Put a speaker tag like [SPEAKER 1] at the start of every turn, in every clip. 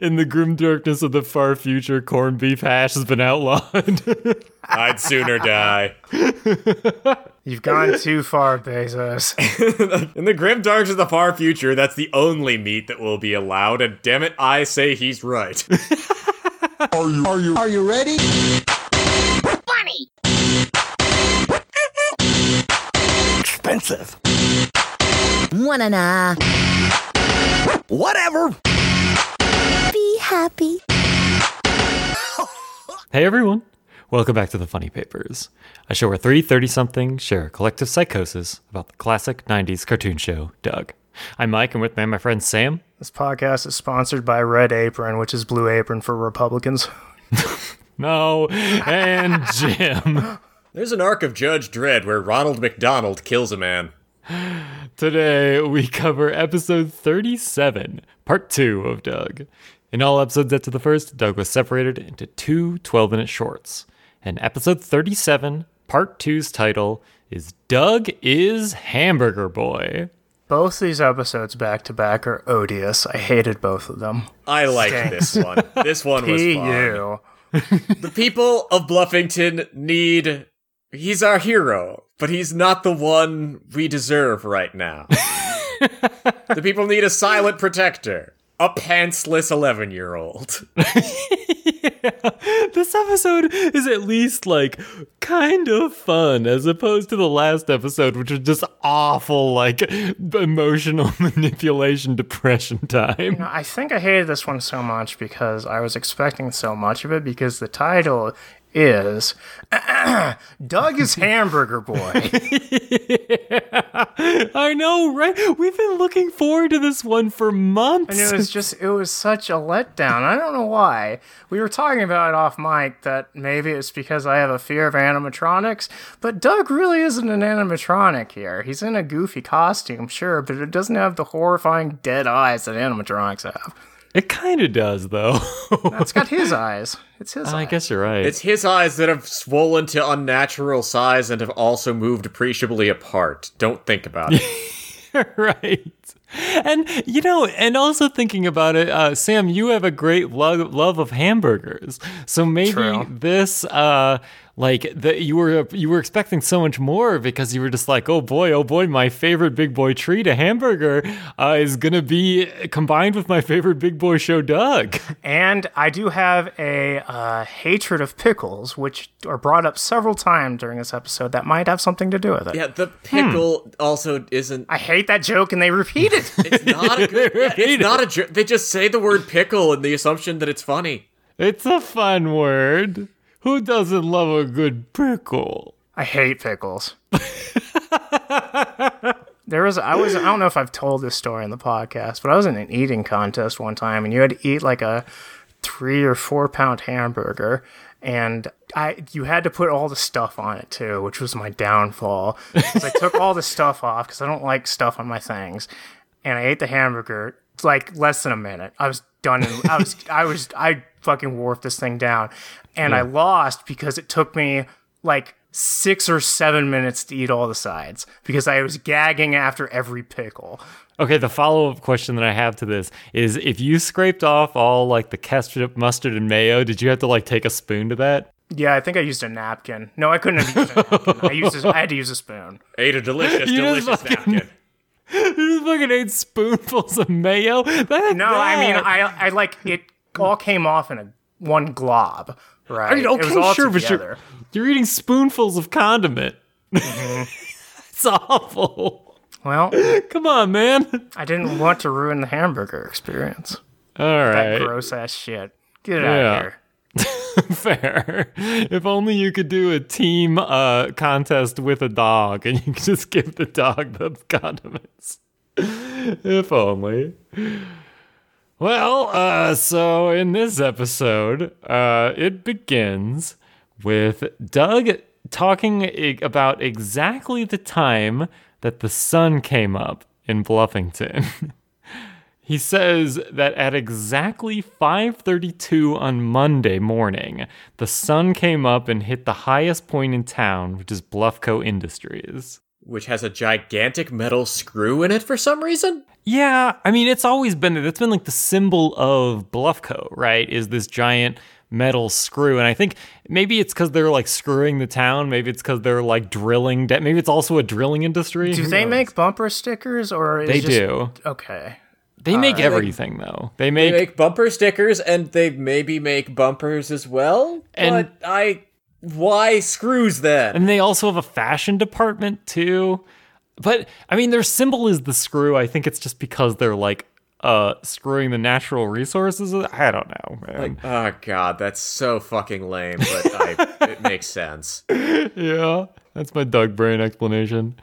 [SPEAKER 1] In the grim darkness of the far future, corned beef hash has been outlawed.
[SPEAKER 2] I'd sooner die.
[SPEAKER 3] You've gone too far, Bezos.
[SPEAKER 2] In the grim darkness of the far future, that's the only meat that will be allowed, and damn it, I say he's right.
[SPEAKER 4] Are you, are you, are you ready?
[SPEAKER 5] Funny.
[SPEAKER 4] Expensive.
[SPEAKER 5] Wanna nah.
[SPEAKER 4] Whatever.
[SPEAKER 5] Be happy.
[SPEAKER 1] hey everyone, welcome back to the Funny Papers, a show where three 30 somethings share a collective psychosis about the classic 90s cartoon show, Doug. I'm Mike, and with me, my friend Sam.
[SPEAKER 3] This podcast is sponsored by Red Apron, which is Blue Apron for Republicans.
[SPEAKER 1] No, and Jim.
[SPEAKER 2] There's an arc of Judge Dredd where Ronald McDonald kills a man.
[SPEAKER 1] Today, we cover episode 37, part 2 of Doug. In all episodes up to the first, Doug was separated into two 12 minute shorts. And episode 37, part 2's title is Doug is Hamburger Boy.
[SPEAKER 3] Both these episodes back to back are odious. I hated both of them.
[SPEAKER 2] I like this one. This one was fun.
[SPEAKER 3] P.U.
[SPEAKER 2] The people of Bluffington need. He's our hero, but he's not the one we deserve right now. the people need a silent protector. A pantsless 11 year old.
[SPEAKER 1] This episode is at least like kind of fun as opposed to the last episode, which was just awful, like emotional manipulation, depression time.
[SPEAKER 3] I think I hated this one so much because I was expecting so much of it because the title is Doug is Hamburger Boy.
[SPEAKER 1] I know, right? We've been looking forward to this one for months.
[SPEAKER 3] And it was just, it was such a letdown. I don't know why. We were talking about it off mic that maybe it's because I have a fear of animatronics, but Doug really isn't an animatronic here. He's in a goofy costume, sure, but it doesn't have the horrifying dead eyes that animatronics have.
[SPEAKER 1] It kind of does, though.
[SPEAKER 3] It's got his eyes. It's his eyes.
[SPEAKER 1] I
[SPEAKER 3] eyes.
[SPEAKER 1] guess you're right.
[SPEAKER 2] It's his eyes that have swollen to unnatural size and have also moved appreciably apart. Don't think about it.
[SPEAKER 1] right. And you know, and also thinking about it, uh, Sam, you have a great love love of hamburgers, so maybe
[SPEAKER 3] True.
[SPEAKER 1] this, uh, like that you were you were expecting so much more because you were just like, oh boy, oh boy, my favorite big boy treat, a hamburger, uh, is gonna be combined with my favorite big boy show, Doug.
[SPEAKER 3] And I do have a uh, hatred of pickles, which are brought up several times during this episode that might have something to do with it.
[SPEAKER 2] yeah, the pickle also isn't.
[SPEAKER 3] I hate that joke, and they repeat it.
[SPEAKER 2] It's not a good. yeah, it's not a. jo- They just say the word pickle in the assumption that it's funny.
[SPEAKER 1] It's a fun word. Who doesn't love a good pickle?
[SPEAKER 3] I hate pickles. there was I was I don't know if I've told this story in the podcast, but I was in an eating contest one time and you had to eat like a three or four pound hamburger and I you had to put all the stuff on it too, which was my downfall. I took all the stuff off because I don't like stuff on my things, and I ate the hamburger like less than a minute. I was done. And I was I was I fucking warped this thing down, and I lost because it took me like six or seven minutes to eat all the sides because I was gagging after every pickle.
[SPEAKER 1] Okay, the follow up question that I have to this is if you scraped off all like the ketchup, mustard, and mayo, did you have to like take a spoon to that?
[SPEAKER 3] Yeah, I think I used a napkin. No, I couldn't have used a napkin. I used a, I had to use a spoon.
[SPEAKER 2] Ate a delicious,
[SPEAKER 1] You
[SPEAKER 2] delicious
[SPEAKER 1] fucking-
[SPEAKER 2] napkin.
[SPEAKER 1] You just fucking ate spoonfuls of mayo? That,
[SPEAKER 3] No, I mean I I like it all came off in a one glob. Right.
[SPEAKER 1] I mean,
[SPEAKER 3] it was all
[SPEAKER 1] sure, but
[SPEAKER 3] together.
[SPEAKER 1] you're, you're eating spoonfuls of condiment.
[SPEAKER 3] Mm-hmm.
[SPEAKER 1] it's awful.
[SPEAKER 3] Well,
[SPEAKER 1] Come on, man.
[SPEAKER 3] I didn't want to ruin the hamburger experience.
[SPEAKER 1] All right, That
[SPEAKER 3] gross ass shit. Get
[SPEAKER 1] Yeah.
[SPEAKER 3] out of here.
[SPEAKER 1] Fair. If only you could do a team uh, contest with a dog and you could just give the dog the condiments. if only. Well, uh, so in this episode, uh, it begins with Doug talking about exactly the time that the sun came up in Bluffington. He says that at exactly 5:32 on Monday morning, the sun came up and hit the highest point in town, which is Bluffco Industries.
[SPEAKER 2] Which has a gigantic metal screw in it for some reason.
[SPEAKER 1] Yeah, I mean, it's always been that's been like the symbol of Bluffco, right? Is this giant metal screw, and I think maybe it's because they're like screwing the town. Maybe it's because they're like drilling. De- maybe it's also a drilling industry.
[SPEAKER 3] Do
[SPEAKER 1] Who
[SPEAKER 3] they
[SPEAKER 1] knows?
[SPEAKER 3] make bumper stickers or is
[SPEAKER 1] They
[SPEAKER 3] just,
[SPEAKER 1] do.
[SPEAKER 3] Okay.
[SPEAKER 1] They make everything though. They make,
[SPEAKER 2] They make bumper stickers and they maybe make bumpers as well.
[SPEAKER 1] And-
[SPEAKER 2] but I why screws then?
[SPEAKER 1] and they also have a fashion department too. But I mean, their symbol is the screw. I think it's just because they're like uh screwing the natural resources. I don't know, man.
[SPEAKER 2] Oh god, that's so fucking lame, but I, it makes sense.
[SPEAKER 1] yeah, that's my Doug Brain explanation.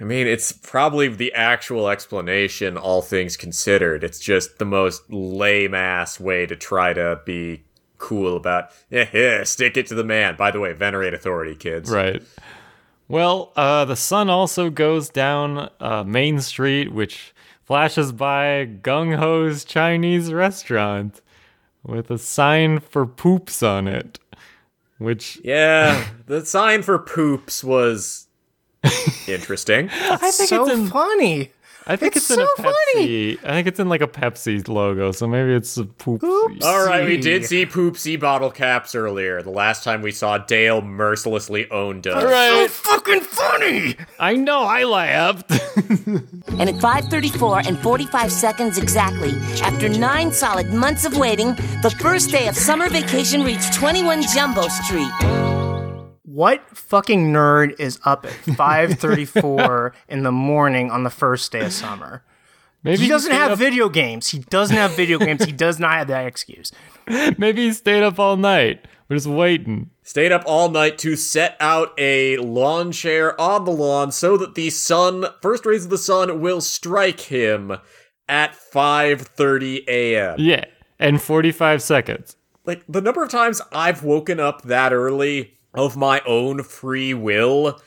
[SPEAKER 2] I mean, it's probably the actual explanation, all things considered. It's just the most lame ass way to try to be cool about, yeah, yeah, stick it to the man. By the way, venerate authority, kids.
[SPEAKER 1] Right. Well, uh, the sun also goes down uh, Main Street, which flashes by Gung Ho's Chinese restaurant with a sign for poops on it. Which
[SPEAKER 2] Yeah, the sign for poops was interesting.
[SPEAKER 1] I think
[SPEAKER 3] so
[SPEAKER 1] it's in,
[SPEAKER 3] funny.
[SPEAKER 1] I think
[SPEAKER 3] it's
[SPEAKER 1] it's, in a
[SPEAKER 3] so funny.
[SPEAKER 1] I think it's in like a Pepsi logo, so maybe it's a poop.
[SPEAKER 3] Oops.
[SPEAKER 2] All right, we did see poopsy bottle caps earlier. The last time we saw Dale mercilessly owned us. All right.
[SPEAKER 3] So
[SPEAKER 1] Right.
[SPEAKER 3] fucking funny.
[SPEAKER 1] I know I laughed.
[SPEAKER 5] And at 5:34 and 45 seconds exactly, after nine solid months of waiting, the first day of summer vacation reached 21 Jumbo Street.
[SPEAKER 3] What fucking nerd is up at 5:34 in the morning on the first day of summer?
[SPEAKER 1] maybe
[SPEAKER 3] He doesn't
[SPEAKER 1] stayed
[SPEAKER 3] have
[SPEAKER 1] up,
[SPEAKER 3] video games. He doesn't have video games. He does not have that excuse.
[SPEAKER 1] Maybe he stayed up all night. We're just waiting.
[SPEAKER 2] Stayed up all night to set out a lawn chair on the lawn so that the sun, first rays of the sun, will strike him at 5:30 a.m.
[SPEAKER 1] Yeah, and 45 seconds.
[SPEAKER 2] Like the number of times I've woken up that early of my own free will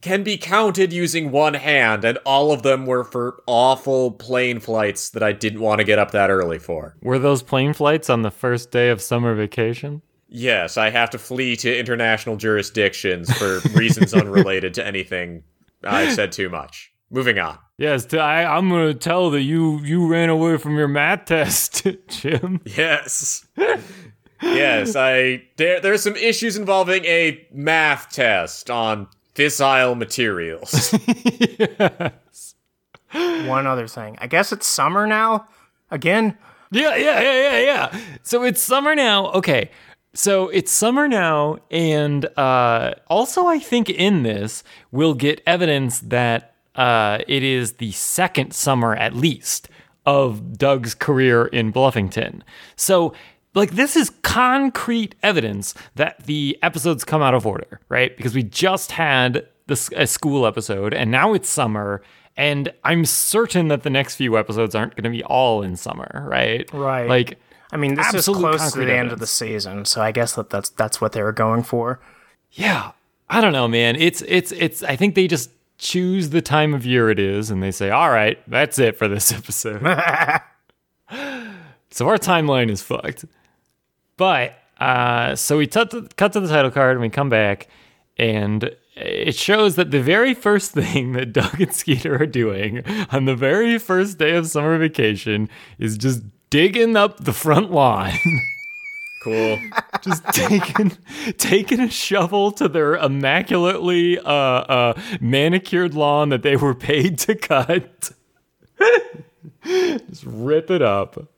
[SPEAKER 2] can be counted using one hand, and all of them were for awful plane flights that I didn't want to get up that early for.
[SPEAKER 1] Were those plane flights on the first day of summer vacation?
[SPEAKER 2] Yes, I have to flee to international jurisdictions for reasons unrelated to anything I've said too much. Moving on.
[SPEAKER 1] Yes, t- I, I'm gonna tell that you you ran away from your math test, Jim.
[SPEAKER 2] Yes. Yes, I there there's some issues involving a math test on fissile materials.
[SPEAKER 3] One other thing. I guess it's summer now. Again,
[SPEAKER 1] Yeah, yeah, yeah, yeah, yeah. So it's summer now. Okay. So it's summer now, and uh, also I think in this we'll get evidence that uh, it is the second summer at least of Doug's career in Bluffington. So like this is concrete evidence that the episodes come out of order, right? Because we just had this a school episode, and now it's summer. And I'm certain that the next few episodes aren't going to be all in summer, right?
[SPEAKER 3] Right.
[SPEAKER 1] Like,
[SPEAKER 3] I mean, this is close to the end of the season, so I guess that that's that's what they were going for.
[SPEAKER 1] yeah, I don't know, man. It's it's it's. I think they just choose the time of year it is, and they say, "All right, that's it for this episode." so our timeline is fucked. But uh, so we cut to, cut to the title card, and we come back, and it shows that the very first thing that Doug and Skeeter are doing on the very first day of summer vacation is just digging up the front lawn.
[SPEAKER 2] cool.
[SPEAKER 1] just taking taking a shovel to their immaculately uh, uh, manicured lawn that they were paid to cut. just rip it up.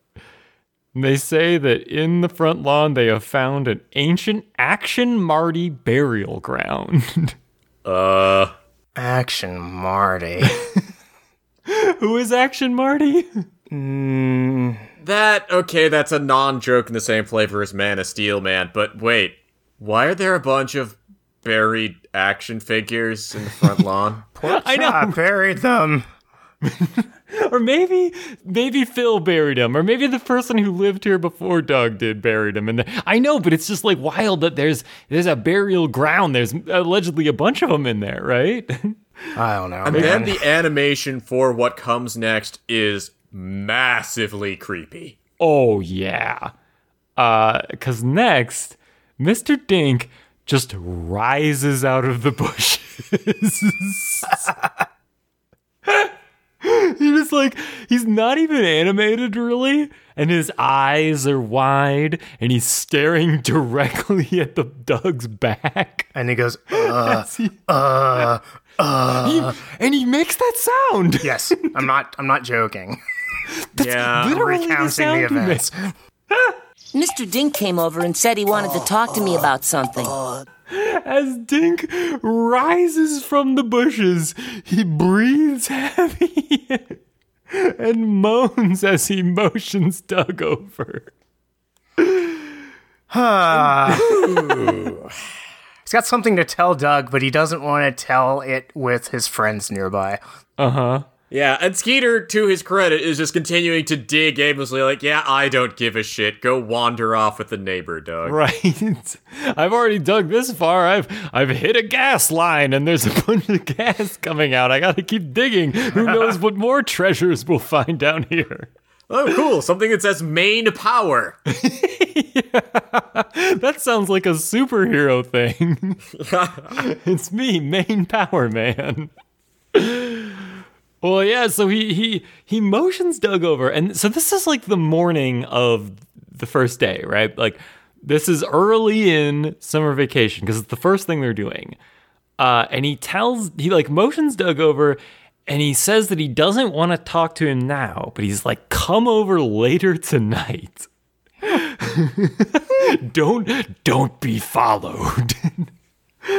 [SPEAKER 1] And they say that in the front lawn they have found an ancient Action Marty burial ground.
[SPEAKER 2] Uh
[SPEAKER 3] Action Marty.
[SPEAKER 1] Who is Action Marty?
[SPEAKER 2] that okay, that's a non-joke in the same flavor as Man of Steel, man. But wait, why are there a bunch of buried action figures in the front lawn?
[SPEAKER 1] I know.
[SPEAKER 3] I buried them.
[SPEAKER 1] Or maybe maybe Phil buried him, or maybe the person who lived here before Doug did buried him. And the, I know, but it's just like wild that there's there's a burial ground. There's allegedly a bunch of them in there, right?
[SPEAKER 3] I don't know.
[SPEAKER 2] And
[SPEAKER 3] man.
[SPEAKER 2] then the animation for what comes next is massively creepy.
[SPEAKER 1] oh yeah, uh, because next Mr. Dink just rises out of the bushes. he just like he's not even animated really, and his eyes are wide, and he's staring directly at the Doug's back.
[SPEAKER 3] And he goes, uh,
[SPEAKER 1] As he- uh, He- uh. and he makes that sound.
[SPEAKER 3] yes, I'm not, I'm not joking.
[SPEAKER 2] Yeah.
[SPEAKER 1] Literally the sound
[SPEAKER 3] the
[SPEAKER 1] he
[SPEAKER 3] events.
[SPEAKER 1] makes.
[SPEAKER 5] Mr. Dink came over and said he wanted to talk to me about something.
[SPEAKER 1] Uh, As Dink rises from the bushes, he breathes heavy and moans as he motions Doug over.
[SPEAKER 3] He's got something to tell Doug, but he doesn't want to tell it with his friends nearby.
[SPEAKER 1] Uh huh.
[SPEAKER 2] Yeah, and Skeeter, to his credit, is just continuing to dig aimlessly, like, yeah, I don't give a shit. Go wander off with the neighbor, Doug.
[SPEAKER 1] Right. I've already dug this far. I've I've hit a gas line and there's a bunch of gas coming out. I gotta keep digging. Who knows what more treasures we'll find down here.
[SPEAKER 2] Oh, cool. Something that says main power.
[SPEAKER 1] That sounds like a superhero thing. it's me, main power man. Well, yeah, so he he he motions Doug over, and so this is like the morning of the first day, right? Like this is early in summer vacation because it's the first thing they're doing. Uh, and he tells he like motions Doug over, and he says that he doesn't want to talk to him now, but he's like, "Come over later tonight." don't don't be followed.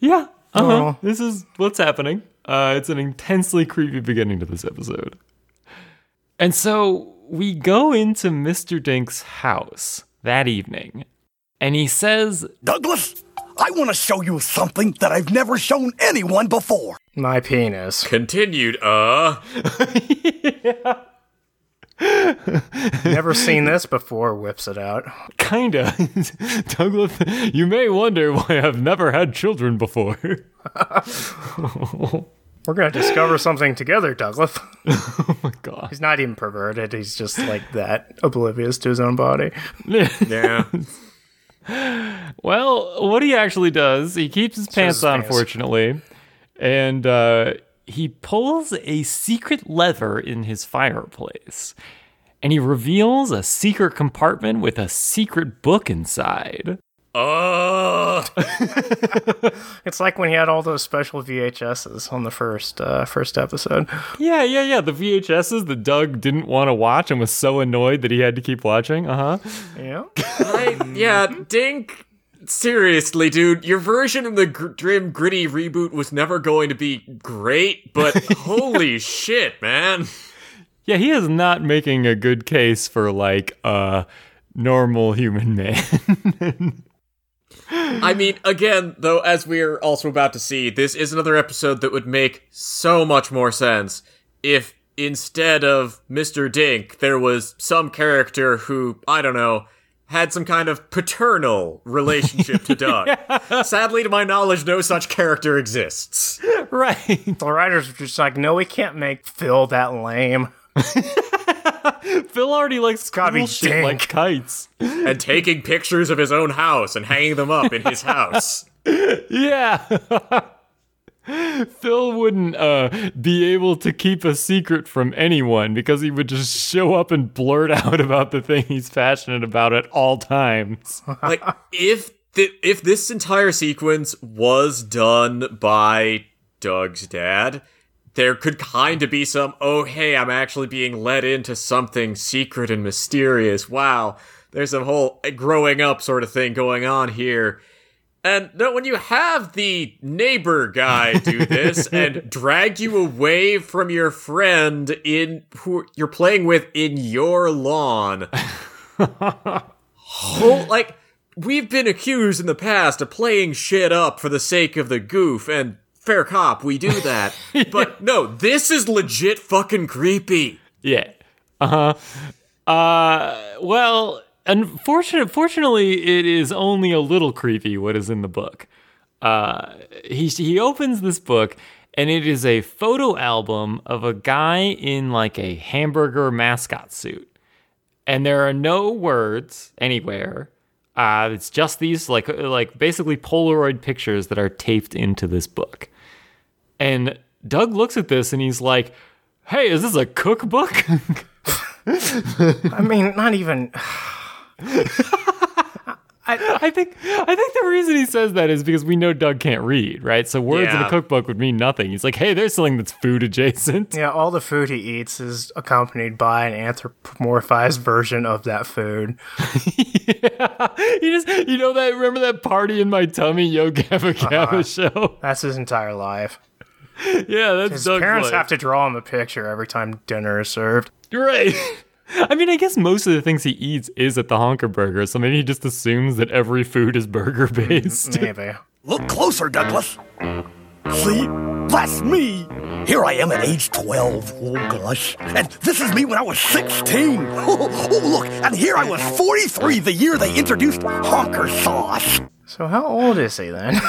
[SPEAKER 1] yeah, uh-huh. This is what's happening. Uh, it's an intensely creepy beginning to this episode. And so we go into Mr. Dink's house that evening, and he says,
[SPEAKER 6] Douglas, I want to show you something that I've never shown anyone before.
[SPEAKER 3] My penis.
[SPEAKER 2] Continued, uh.
[SPEAKER 3] Never seen this before, whips it out.
[SPEAKER 1] Kinda. Douglas, you may wonder why I've never had children before.
[SPEAKER 3] We're going to discover something together, Douglas.
[SPEAKER 1] oh my god.
[SPEAKER 3] He's not even perverted. He's just like that, oblivious to his own body.
[SPEAKER 2] Yeah.
[SPEAKER 1] Well, what he actually does, he keeps his pants
[SPEAKER 3] his
[SPEAKER 1] on,
[SPEAKER 3] pants.
[SPEAKER 1] fortunately, and uh, he pulls a secret lever in his fireplace, and he reveals a secret compartment with a secret book inside.
[SPEAKER 2] Uh.
[SPEAKER 3] It's like when he had all those special VHSs on the first uh, first episode.
[SPEAKER 1] Yeah, yeah, yeah. The VHSs that Doug didn't want to watch and was so annoyed that he had to keep watching. Uh huh.
[SPEAKER 3] Yeah.
[SPEAKER 2] I, yeah, Dink. Seriously, dude, your version of the gr- Grim Gritty reboot was never going to be great, but holy shit, man.
[SPEAKER 1] Yeah, he is not making a good case for like a normal human man.
[SPEAKER 2] I mean, again, though, as we're also about to see, this is another episode that would make so much more sense if instead of Mr. Dink, there was some character who, I don't know, had some kind of paternal relationship to Doug. Sadly, to my knowledge, no such character exists.
[SPEAKER 1] right.
[SPEAKER 3] The writers were just like, no, we can't make Phil that lame.
[SPEAKER 1] Phil already likes
[SPEAKER 3] gotta
[SPEAKER 1] cool shit
[SPEAKER 3] Dink.
[SPEAKER 1] like kites.
[SPEAKER 2] And taking pictures of his own house and hanging them up in his house.
[SPEAKER 1] Yeah. Phil wouldn't uh, be able to keep a secret from anyone because he would just show up and blurt out about the thing he's passionate about at all times.
[SPEAKER 2] like if th- if this entire sequence was done by Doug's dad, there could kind of be some oh hey, I'm actually being led into something secret and mysterious. Wow, there's a whole growing up sort of thing going on here. And no, when you have the neighbor guy do this and drag you away from your friend in who you're playing with in your lawn, whole like we've been accused in the past of playing shit up for the sake of the goof and fair cop we do that but no this is legit fucking creepy
[SPEAKER 1] Yeah. Uh-huh. Uh well, unfortunate fortunately it is only a little creepy what is in the book. Uh he he opens this book and it is a photo album of a guy in like a hamburger mascot suit. And there are no words anywhere. Uh it's just these like like basically polaroid pictures that are taped into this book. And Doug looks at this and he's like, Hey, is this a cookbook?
[SPEAKER 3] I mean, not even.
[SPEAKER 1] I think I think the reason he says that is because we know Doug can't read, right? So words in a cookbook would mean nothing. He's like, hey, there's something that's food adjacent.
[SPEAKER 3] Yeah, all the food he eats is accompanied by an anthropomorphized version of that food.
[SPEAKER 1] he just, you know that. Remember that party in my tummy, Yo Gabba Gabba show?
[SPEAKER 3] That's his entire life.
[SPEAKER 1] Yeah, that's
[SPEAKER 3] His
[SPEAKER 1] Doug's
[SPEAKER 3] parents
[SPEAKER 1] life.
[SPEAKER 3] have to draw him a picture every time dinner is served.
[SPEAKER 1] Right. I mean, I guess most of the things he eats is at the Honker Burger, so maybe he just assumes that every food is burger mm, based.
[SPEAKER 3] Maybe.
[SPEAKER 6] Look closer, Douglas. See? That's me. Here I am at age 12. Oh, gosh. And this is me when I was 16. Oh, oh, look. And here I was 43 the year they introduced honker sauce.
[SPEAKER 3] So how old is he then?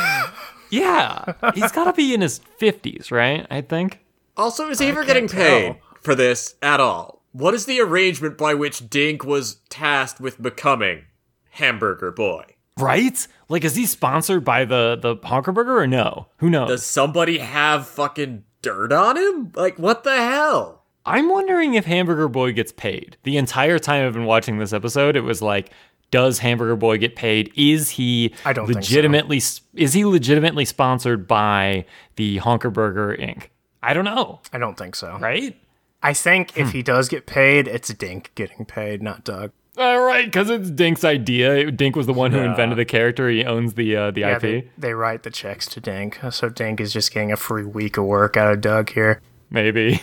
[SPEAKER 1] yeah, he's got to be in his 50s, right? I think.
[SPEAKER 2] Also, is he ever getting paid for this at all? What is the arrangement by which Dink was tasked with becoming Hamburger Boy?
[SPEAKER 1] Right? Like, is he sponsored by the, the Honker Burger or no? Who knows?
[SPEAKER 2] Does somebody have fucking dirt on him? Like, what the hell?
[SPEAKER 1] I'm wondering if Hamburger Boy gets paid. The entire time I've been watching this episode, it was like, does Hamburger Boy get paid? Is he
[SPEAKER 3] I don't think so.
[SPEAKER 1] legitimately is he legitimately sponsored by the Honker Burger Inc.? I don't know,
[SPEAKER 3] I don't think so.
[SPEAKER 1] right?
[SPEAKER 3] I think if he does get paid, it's Dink getting paid, not Doug.
[SPEAKER 1] All right, because it's Dink's idea. Dink was the one who invented the character. He owns the uh, the
[SPEAKER 3] Yeah,
[SPEAKER 1] IP.
[SPEAKER 3] they, they write the checks to Dink, so Dink is just getting a free week of work out of Doug here.
[SPEAKER 1] Maybe.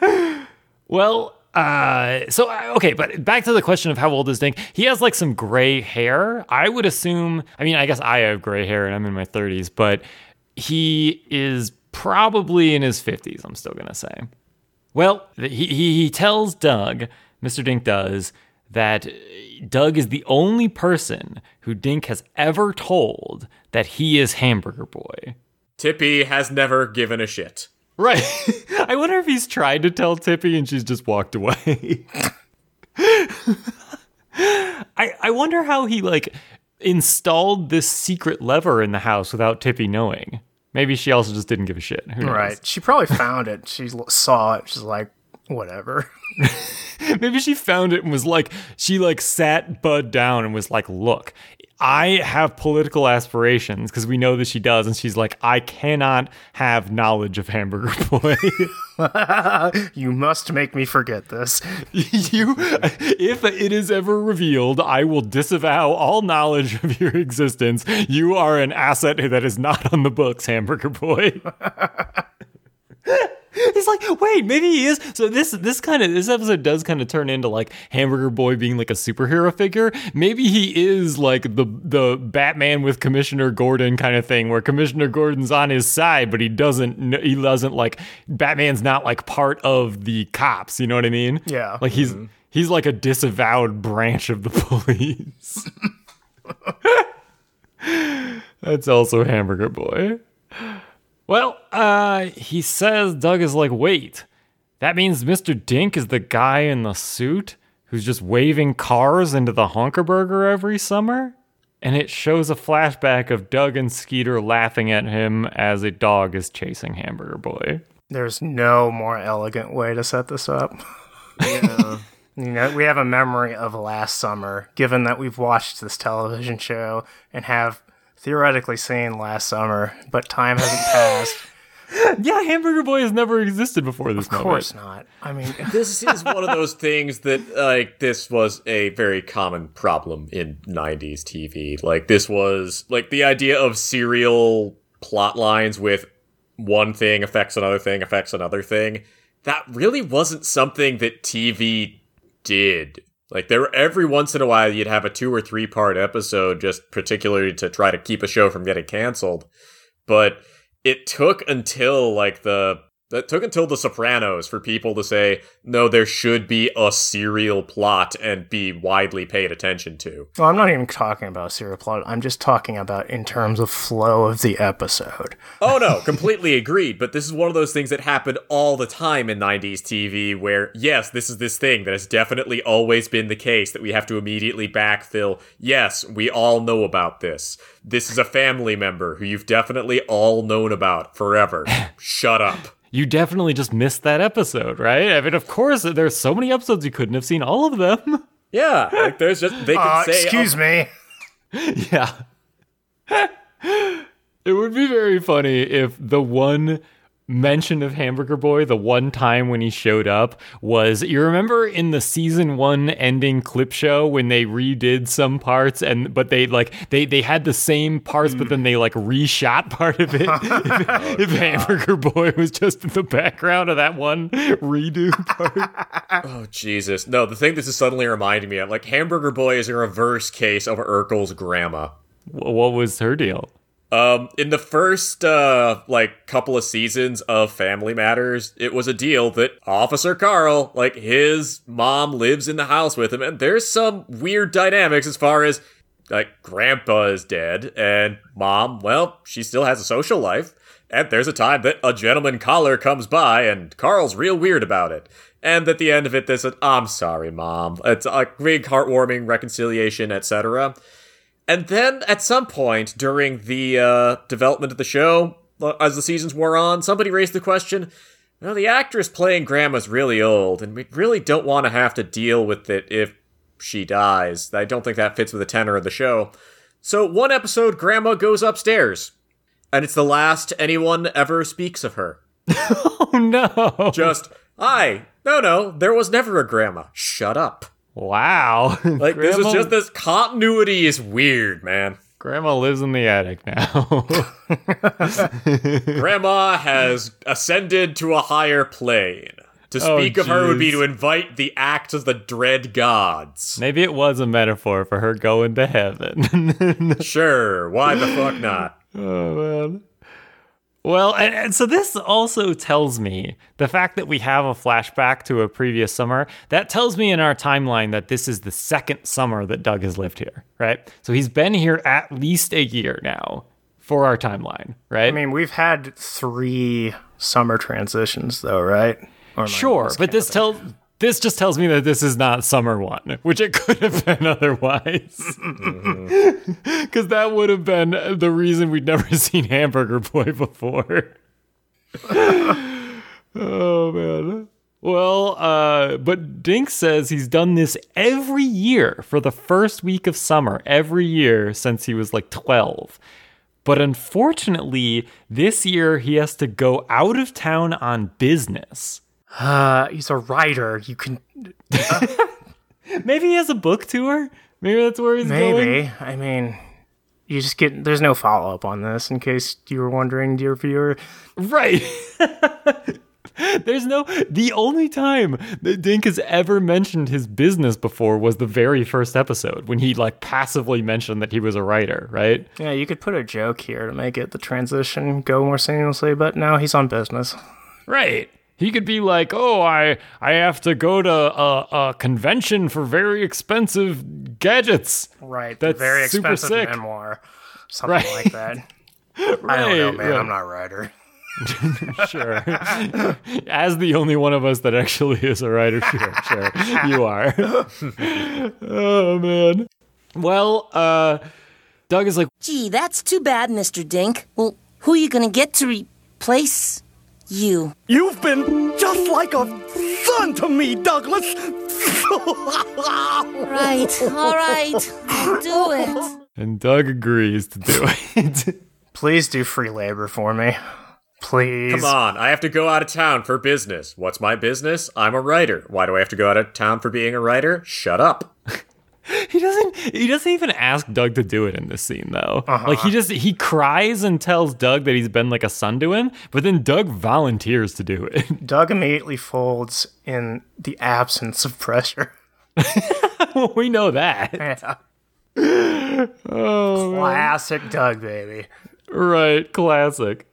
[SPEAKER 1] well, uh, so uh, okay, but back to the question of how old is Dink? He has like some gray hair. I would assume. I mean, I guess I have gray hair and I'm in my 30s, but he is probably in his 50s. I'm still gonna say. Well, he he, he tells Doug, Mr. Dink does that Doug is the only person who Dink has ever told that he is Hamburger Boy.
[SPEAKER 2] Tippy has never given a shit.
[SPEAKER 1] Right. I wonder if he's tried to tell Tippy and she's just walked away. I I wonder how he like installed this secret lever in the house without Tippy knowing. Maybe she also just didn't give a shit. Who knows?
[SPEAKER 3] Right. She probably found it. She saw it. She's like, whatever.
[SPEAKER 1] Maybe she found it and was like, she like sat Bud down and was like, look, I have political aspirations because we know that she does. And she's like, I cannot have knowledge of Hamburger Boy.
[SPEAKER 3] You must make me forget this.
[SPEAKER 1] you if it is ever revealed i will disavow all knowledge of your existence you are an asset that is not on the books hamburger boy He's like, wait, maybe he is. So this this kind of this episode does kind of turn into like Hamburger Boy being like a superhero figure. Maybe he is like the the Batman with Commissioner Gordon kind of thing, where Commissioner Gordon's on his side, but he doesn't he doesn't like Batman's not like part of the cops. You know what I mean?
[SPEAKER 3] Yeah.
[SPEAKER 1] Like he's mm-hmm. he's like a disavowed branch of the police. That's also Hamburger Boy. Well, uh, he says Doug is like, wait, that means Mr. Dink is the guy in the suit who's just waving cars into the Honkerburger every summer? And it shows a flashback of Doug and Skeeter laughing at him as a dog is chasing Hamburger Boy.
[SPEAKER 3] There's no more elegant way to set this up. you know, we have a memory of last summer, given that we've watched this television show and have theoretically seen last summer, but time hasn't passed.
[SPEAKER 1] Yeah, Hamburger Boy has never existed before this
[SPEAKER 3] Of course not. I mean,
[SPEAKER 2] This is one of those things that, like, this was a very common problem in 90s TV. Like, this was, like, the idea of serial plot lines with one thing affects another thing, affects another thing. That really wasn't something that TV did. Like, there were, every once in a while, you'd have a two or three part episode just particularly to try to keep a show from getting canceled. But it took until like the it took until the Sopranos for people to say no, there should be a serial plot and be widely paid attention to.
[SPEAKER 3] well, I'm not even talking about serial plot. I'm just talking about in terms of flow of the episode.
[SPEAKER 2] Oh no, completely agreed. But this is one of those things that happened all the time in 90s TV where, yes, this is this thing that has definitely always been the case that we have to immediately backfill. Yes, we all know about this. This is a family member who you've definitely all known about forever. Shut up.
[SPEAKER 1] You definitely just missed that episode, right? I mean, of course, there's so many episodes you couldn't have seen all of them.
[SPEAKER 2] Yeah, like there's just they can
[SPEAKER 3] Uh,
[SPEAKER 2] say
[SPEAKER 3] excuse me.
[SPEAKER 1] yeah. it would be very funny if the one mention of Hamburger Boy, the one time when he showed up, was you remember in the season one ending clip show when they redid some parts and but they like they they had the same parts, but then they like reshot part of it. if oh, if Hamburger Boy was just in the background of that one redo part.
[SPEAKER 2] Oh Jesus! No, the thing this is suddenly reminding me of, like Hamburger Boy is a reverse case of Urkel's grandma.
[SPEAKER 1] What was her deal?
[SPEAKER 2] Um, in the first uh like couple of seasons of Family Matters, it was a deal that Officer Carl, like his mom lives in the house with him, and there's some weird dynamics as far as like grandpa is dead and mom, well, she still has a social life. And there's a time that a gentleman caller comes by and Carl's real weird about it. And at the end of it, there's I'm sorry, mom. It's a big heartwarming reconciliation, etc. And then at some point during the uh, development of the show, uh, as the seasons wore on, somebody raised the question well, the actress playing Grandma's really old, and we really don't want to have to deal with it if she dies. I don't think that fits with the tenor of the show. So, one episode, Grandma goes upstairs, and it's the last anyone ever speaks of her.
[SPEAKER 1] Oh no.
[SPEAKER 2] Just, I, no, no, there was never a Grandma. Shut up.
[SPEAKER 1] Wow.
[SPEAKER 2] Like, this is just this continuity is weird, man.
[SPEAKER 1] Grandma lives in the attic now.
[SPEAKER 2] Grandma has ascended to a higher plane. To
[SPEAKER 1] Oh,
[SPEAKER 2] speak of her would be to invite the act of the dread gods.
[SPEAKER 1] Maybe it was a metaphor for her going to heaven.
[SPEAKER 2] Sure, why the fuck not?
[SPEAKER 1] oh man. Well, and, and so this also tells me the fact that we have a flashback to a previous summer, that tells me in our timeline that this is the second summer that Doug has lived here, right? So he's been here at least a year now for our timeline, right?
[SPEAKER 3] I mean, we've had three summer transitions, though, right? Or
[SPEAKER 1] Sure, but this tells this just tells me that this is not summer one, which it could have been otherwise. Because that would have been the reason we'd never seen Hamburger Boy before. oh man. Well, uh, but Dink says he's done this every year for the first week of summer, every year since he was like 12. But unfortunately, this year he has to go out of town on business.
[SPEAKER 3] Uh, he's a writer. You can
[SPEAKER 1] Maybe he has a book tour. Maybe that's where he's going.
[SPEAKER 3] maybe. I mean, you just get. There's no follow up on this, in case you were wondering, dear viewer.
[SPEAKER 1] Right. There's no. The only time that Dink has ever mentioned his business before was the very first episode when he like passively mentioned that he was a writer. Right.
[SPEAKER 3] Yeah, you could put a joke here to make it the transition go more seamlessly, but now he's on business.
[SPEAKER 1] Right. He could be like, "Oh, I I have to go to a, a convention for very expensive gadgets."
[SPEAKER 3] Right.
[SPEAKER 1] That's
[SPEAKER 3] very
[SPEAKER 1] super
[SPEAKER 3] expensive
[SPEAKER 1] sick.
[SPEAKER 3] memoir. Something
[SPEAKER 1] Right.
[SPEAKER 3] like that. I don't know, man.
[SPEAKER 1] yeah.
[SPEAKER 3] I'm not a writer.
[SPEAKER 1] Sure. As the only one of us that actually is a writer, sure, sure. You are. oh man. Well, uh Doug is like,
[SPEAKER 5] Gee, that's too bad, Mr. Dink. Well, who are you gonna get to replace you?
[SPEAKER 6] You've been just like a son to me, Douglas.
[SPEAKER 5] Right, all right. I'll do it.
[SPEAKER 1] and Doug agrees to do it.
[SPEAKER 3] Please do free labor for me. Please.
[SPEAKER 2] Come on, I have to go out of town for business. What's my business? I'm a writer. Why do I have to go out of town for being a writer? Shut up.
[SPEAKER 1] He doesn't he doesn't even ask Doug to do it in this scene though. Uh-huh. Like he just he cries and tells Doug that he's been like a son to him, but then Doug volunteers to do it.
[SPEAKER 3] Doug immediately folds in the absence of pressure.
[SPEAKER 1] we know that.
[SPEAKER 3] Yeah. Oh, classic Doug, baby.
[SPEAKER 1] Right, classic.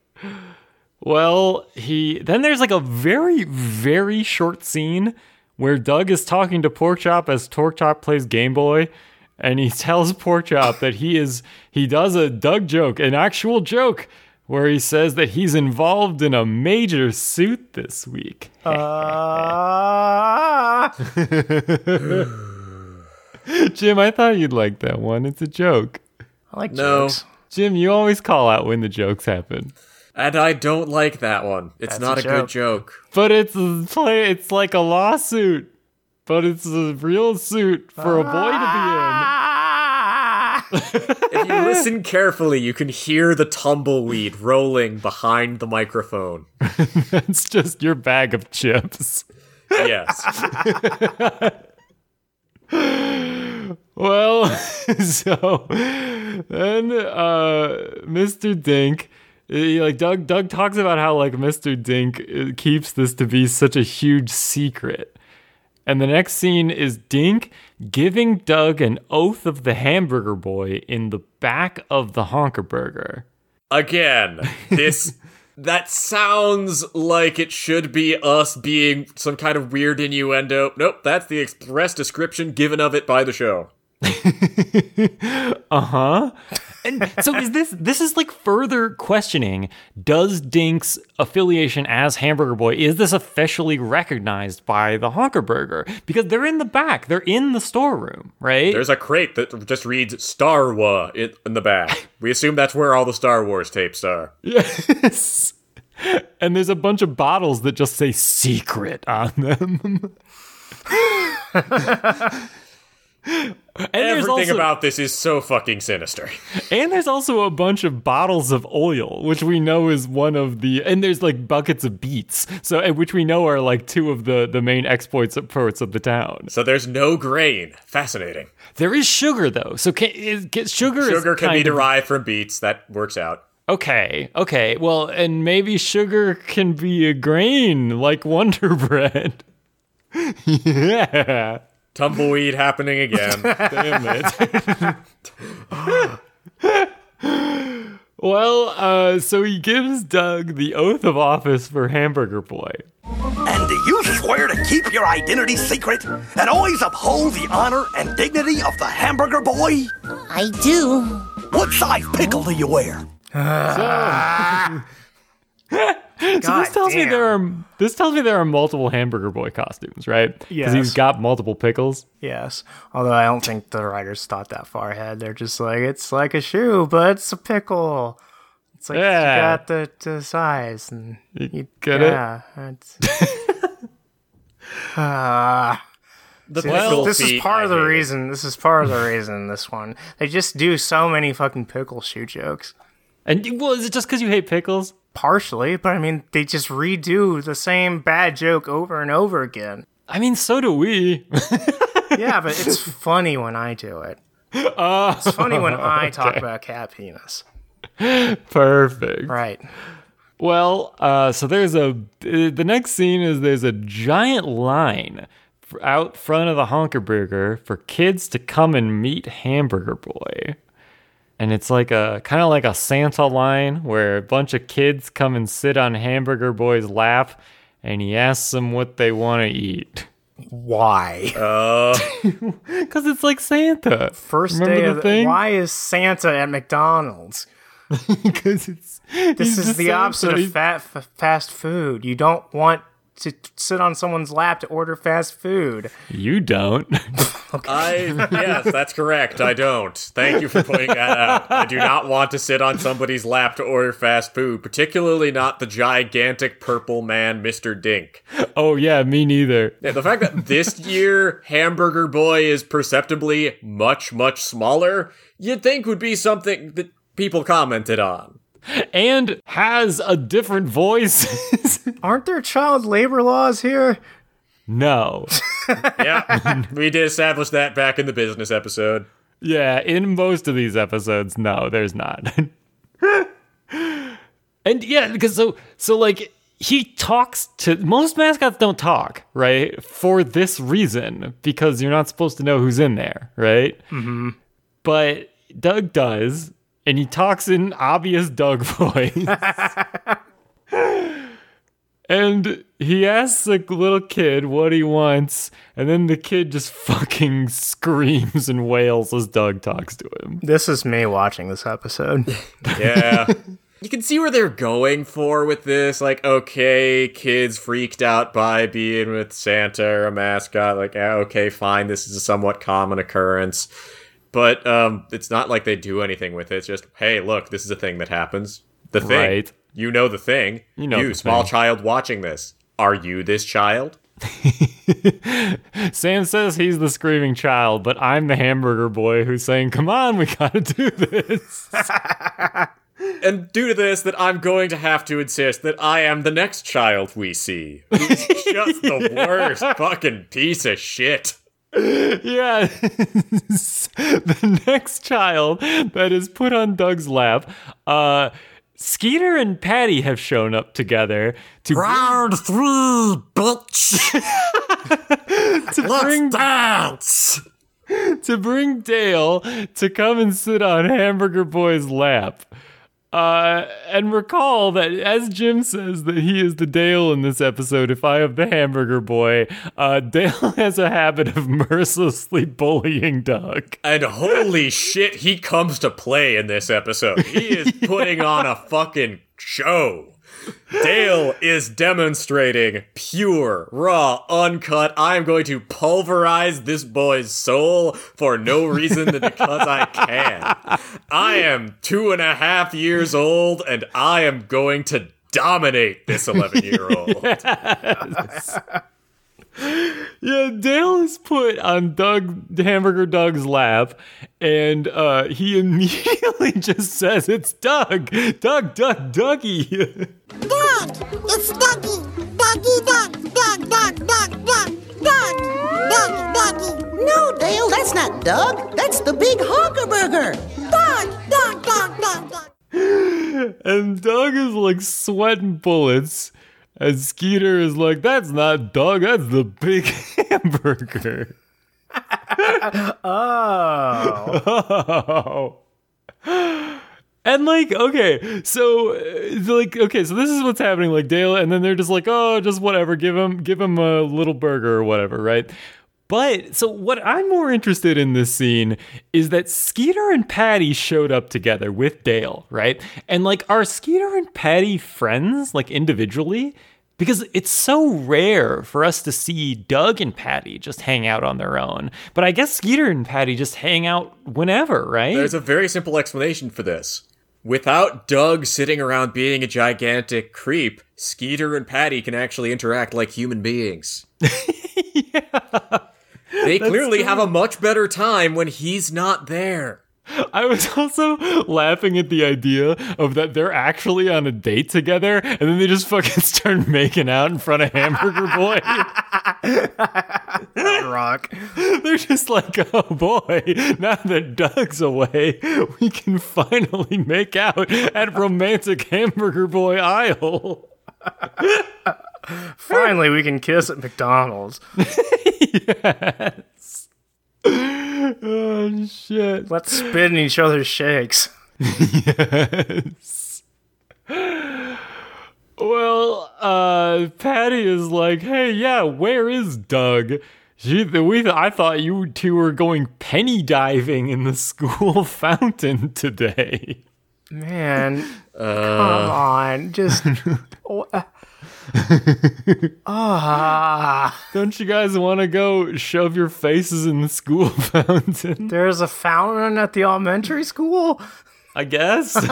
[SPEAKER 1] Well, he then there's like a very very short scene where Doug is talking to Porkchop as Porkchop plays Game Boy and he tells Porkchop that he is he does a Doug joke, an actual joke where he says that he's involved in a major suit this week.
[SPEAKER 3] Uh,
[SPEAKER 1] Jim, I thought you'd like that one. It's a joke.
[SPEAKER 3] I like
[SPEAKER 2] No.
[SPEAKER 3] jokes.
[SPEAKER 1] Jim, you always call out when the jokes happen.
[SPEAKER 2] And I don't like that one. It's
[SPEAKER 3] That's
[SPEAKER 2] not
[SPEAKER 3] a
[SPEAKER 2] a, good
[SPEAKER 3] joke.
[SPEAKER 2] joke.
[SPEAKER 1] But it's a play. It's like a lawsuit, but it's a real suit for a boy to
[SPEAKER 3] be in.
[SPEAKER 2] If you listen carefully, you can hear the tumbleweed rolling behind the microphone.
[SPEAKER 1] be in. It's just your bag of chips.
[SPEAKER 2] Yes.
[SPEAKER 1] Well, so then uh, Mr. Dink, he, like Doug, Doug talks about how like Mr. Dink uh, keeps this to be such a huge secret. And the next scene is Dink giving Doug an oath of the hamburger boy in the back of the honker burger.
[SPEAKER 2] Again, this that sounds like it should be us being some kind of weird innuendo. Nope, that's the express description given of it by the show.
[SPEAKER 1] Uh-huh. And so is this this is like further questioning does Dink's affiliation as Hamburger Boy is this officially recognized by the Honker Burger? Because they're in the back. They're in the storeroom right?
[SPEAKER 2] There's a crate that just reads Star Wars in, in the back. We assume that's where all the Star Wars tapes are.
[SPEAKER 1] yes. And there's a bunch of bottles that just say secret on them and
[SPEAKER 2] Everything
[SPEAKER 1] also,
[SPEAKER 2] about this is so fucking sinister.
[SPEAKER 1] And there's also a bunch of bottles of oil, which we know is one of the, and there's like buckets of beets, so which we know are like two of the the main exploits of ports of the town.
[SPEAKER 2] So there's no grain. Fascinating.
[SPEAKER 1] There is sugar though, so can is, get sugar. is
[SPEAKER 2] Sugar can be
[SPEAKER 1] kind of-
[SPEAKER 2] derived from beets. That works out.
[SPEAKER 1] Okay, okay, well, and maybe sugar can be a grain like Wonder Bread. yeah,
[SPEAKER 2] Tumbleweed happening again.
[SPEAKER 1] damn it. well, uh, so he gives Doug the oath of office for Hamburger Boy.
[SPEAKER 6] And do you swear to keep your identity secret and always uphold the honor and dignity of the hamburger boy?
[SPEAKER 5] I do.
[SPEAKER 6] What size pickle do you wear?
[SPEAKER 1] So this
[SPEAKER 3] God
[SPEAKER 1] tells me there are this tells me there are multiple Hamburger Boy costumes, right? Because he's
[SPEAKER 3] Yes.
[SPEAKER 1] got multiple pickles.
[SPEAKER 3] Yes, although I don't think the writers thought that far ahead. They're just like, it's like a shoe, but it's a pickle. It's like
[SPEAKER 1] Yeah.
[SPEAKER 3] you got the, the size, and
[SPEAKER 1] You get it?
[SPEAKER 3] it's. Ah.
[SPEAKER 2] The
[SPEAKER 1] Well,
[SPEAKER 2] pickle
[SPEAKER 3] this is
[SPEAKER 2] feet,
[SPEAKER 3] part of the
[SPEAKER 2] hate it.
[SPEAKER 3] reason. This is part of the reason. This one, they just do so many fucking pickle shoe jokes.
[SPEAKER 1] And well, is it just because you hate pickles?
[SPEAKER 3] Partially, but I mean, they just redo the same bad joke over and over again.
[SPEAKER 1] I mean, so do we.
[SPEAKER 3] Yeah, but it's funny when I do it. It's funny when I talk about cat penis.
[SPEAKER 1] Perfect.
[SPEAKER 3] Right.
[SPEAKER 1] Well, uh, so there's a the next scene is there's a giant line out front of the Honker Burger for kids to come and meet Hamburger Boy. And it's like a kind of like a Santa line where a bunch of kids come and sit on Hamburger Boy's lap and he asks them what they want to eat.
[SPEAKER 3] Why? Uh.
[SPEAKER 1] Because it's like Santa.
[SPEAKER 3] First
[SPEAKER 1] Remember
[SPEAKER 3] day
[SPEAKER 1] the
[SPEAKER 3] of the,
[SPEAKER 1] thing?
[SPEAKER 3] Why is Santa at McDonald's?
[SPEAKER 1] Because it's
[SPEAKER 3] This is the opposite of fat, f- fast food. You don't want to sit on someone's lap to order fast food.
[SPEAKER 1] You don't.
[SPEAKER 2] I yes, that's correct. I don't. Thank you for pointing that out. I do not want to sit on somebody's lap to order fast food, particularly not the gigantic purple man, Mr. Dink.
[SPEAKER 1] oh yeah, me neither.
[SPEAKER 2] Yeah, the fact that this year Hamburger Boy is perceptibly much, much smaller, you'd think would be something that people commented on.
[SPEAKER 1] And has a different voice.
[SPEAKER 3] Aren't there child labor laws here?
[SPEAKER 1] No.
[SPEAKER 2] Yeah, we did establish that back in the business episode.
[SPEAKER 1] Yeah, in most of these episodes, no, there's not. and yeah, because so so like he talks to most mascots don't talk, right? For this reason, because you're not supposed to know who's in there, right? Mm-hmm. But Doug does, and he talks in obvious Doug voice. And he asks the little kid what he wants, and then the kid just fucking screams and wails as Doug talks to him.
[SPEAKER 3] This is me watching this episode.
[SPEAKER 2] Yeah. you can see where they're going for with this. Like, okay, kids freaked out by being with Santa or a mascot. Like, yeah, okay, fine, this is a somewhat common occurrence. But um, it's not like they do anything with it. It's just, hey, look, this is a thing that happens. The thing.
[SPEAKER 1] Right.
[SPEAKER 2] You know the thing.
[SPEAKER 1] You know
[SPEAKER 2] you small
[SPEAKER 1] thing.
[SPEAKER 2] child watching this. Are you this child?
[SPEAKER 1] Sam says he's the screaming child, but I'm the hamburger boy who's saying, "Come on, we gotta do this."
[SPEAKER 2] And due to this, that I'm going to have to insist that I am the next child we see. Who's just the worst fucking piece of shit.
[SPEAKER 1] yeah, the next child that is put on Doug's lap. Uh, Skeeter and Patty have shown up together to
[SPEAKER 6] Round three, bitch. Let's
[SPEAKER 1] bring
[SPEAKER 6] dance.
[SPEAKER 1] to bring Dale to come and sit on Hamburger Boy's lap. Uh, and recall that as Jim says that he is the Dale in this episode, if I have the Hamburger Boy, uh, Dale has a habit of mercilessly bullying Doug.
[SPEAKER 2] And holy shit, he comes to play in this episode. He is putting on a fucking show. Dale is demonstrating pure, raw, uncut. I am going to pulverize this boy's soul for no reason than because I can. I am two and a half years old and I am going to dominate this 11 year old.
[SPEAKER 1] Yeah, Dale is put on Doug Hamburger Doug's lap, and uh, he immediately just says, "It's Doug, Doug, Doug, Dougie."
[SPEAKER 7] Doug! It's Dougie! Dougie, Doug! Doug, Doug, Doug, Doug! Doug! Doug, Dougie!
[SPEAKER 8] No, Dale, that's not Doug. That's the big honker burger.
[SPEAKER 7] Doug! Doug, Doug, Doug, Doug!
[SPEAKER 1] and Doug is like sweating bullets, and Skeeter is like, "That's not Doug, that's the big hamburger."
[SPEAKER 3] Oh.
[SPEAKER 1] Oh. And like, okay, so uh, like, okay, so this is what's happening. Like Dale, and then they're just like, oh, just whatever, give him, give him a little burger or whatever, right? But so what I'm more interested in this scene is that Skeeter and Patty showed up together with Dale, right? And like, are Skeeter and Patty friends, like individually? Because it's so rare for us to see Doug and Patty just hang out on their own. But I guess Skeeter and Patty just hang out whenever, right?
[SPEAKER 2] There's a very simple explanation for this. Without Doug sitting around being a gigantic creep, Skeeter and Patty can actually interact like human beings. They clearly have a much better time when he's not there.
[SPEAKER 1] I was also laughing at the idea of that they're actually on a date together and then they just fucking start making out in front of Hamburger Boy.
[SPEAKER 3] Rock.
[SPEAKER 1] they're just like, oh boy, now that Doug's away, we can finally make out at romantic Hamburger Boy aisle.
[SPEAKER 3] Finally, we can kiss at McDonald's. Yes.
[SPEAKER 1] Oh shit.
[SPEAKER 3] Let's spit in each other's shakes.
[SPEAKER 1] Yes. Well, uh, Patty is like, "Hey, yeah, where is Doug?" She, we, I thought you two were going penny diving in the school fountain today.
[SPEAKER 3] Man, come on. Just. Ah,
[SPEAKER 1] Don't you guys want to go shove your faces in the school fountain?
[SPEAKER 3] there's a fountain at the elementary school?
[SPEAKER 1] I guess.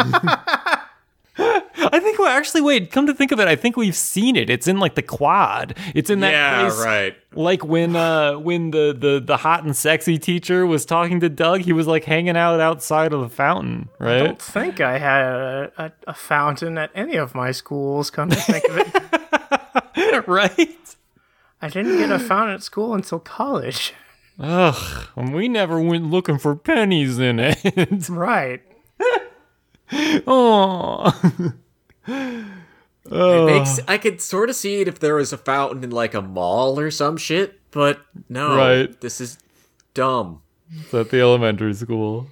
[SPEAKER 1] I think. Well, actually, wait. Come to think of it, I think we've seen it. It's in like the quad. It's in that
[SPEAKER 2] yeah,
[SPEAKER 1] place.
[SPEAKER 2] right.
[SPEAKER 1] Like when uh when the, the the hot and sexy teacher was talking to Doug, he was like hanging out outside of the fountain,
[SPEAKER 3] I
[SPEAKER 1] right?
[SPEAKER 3] don't think I had a, a, a fountain at any of my schools, come to think of it.
[SPEAKER 1] right?
[SPEAKER 3] I didn't get a fountain at school until college.
[SPEAKER 1] Ugh, we never went looking for pennies in it.
[SPEAKER 3] Right.
[SPEAKER 1] oh,
[SPEAKER 2] It makes, I could sort of see it if there was a fountain in like a mall or some shit, but no.
[SPEAKER 1] Right.
[SPEAKER 2] This is dumb.
[SPEAKER 1] it's at the elementary school.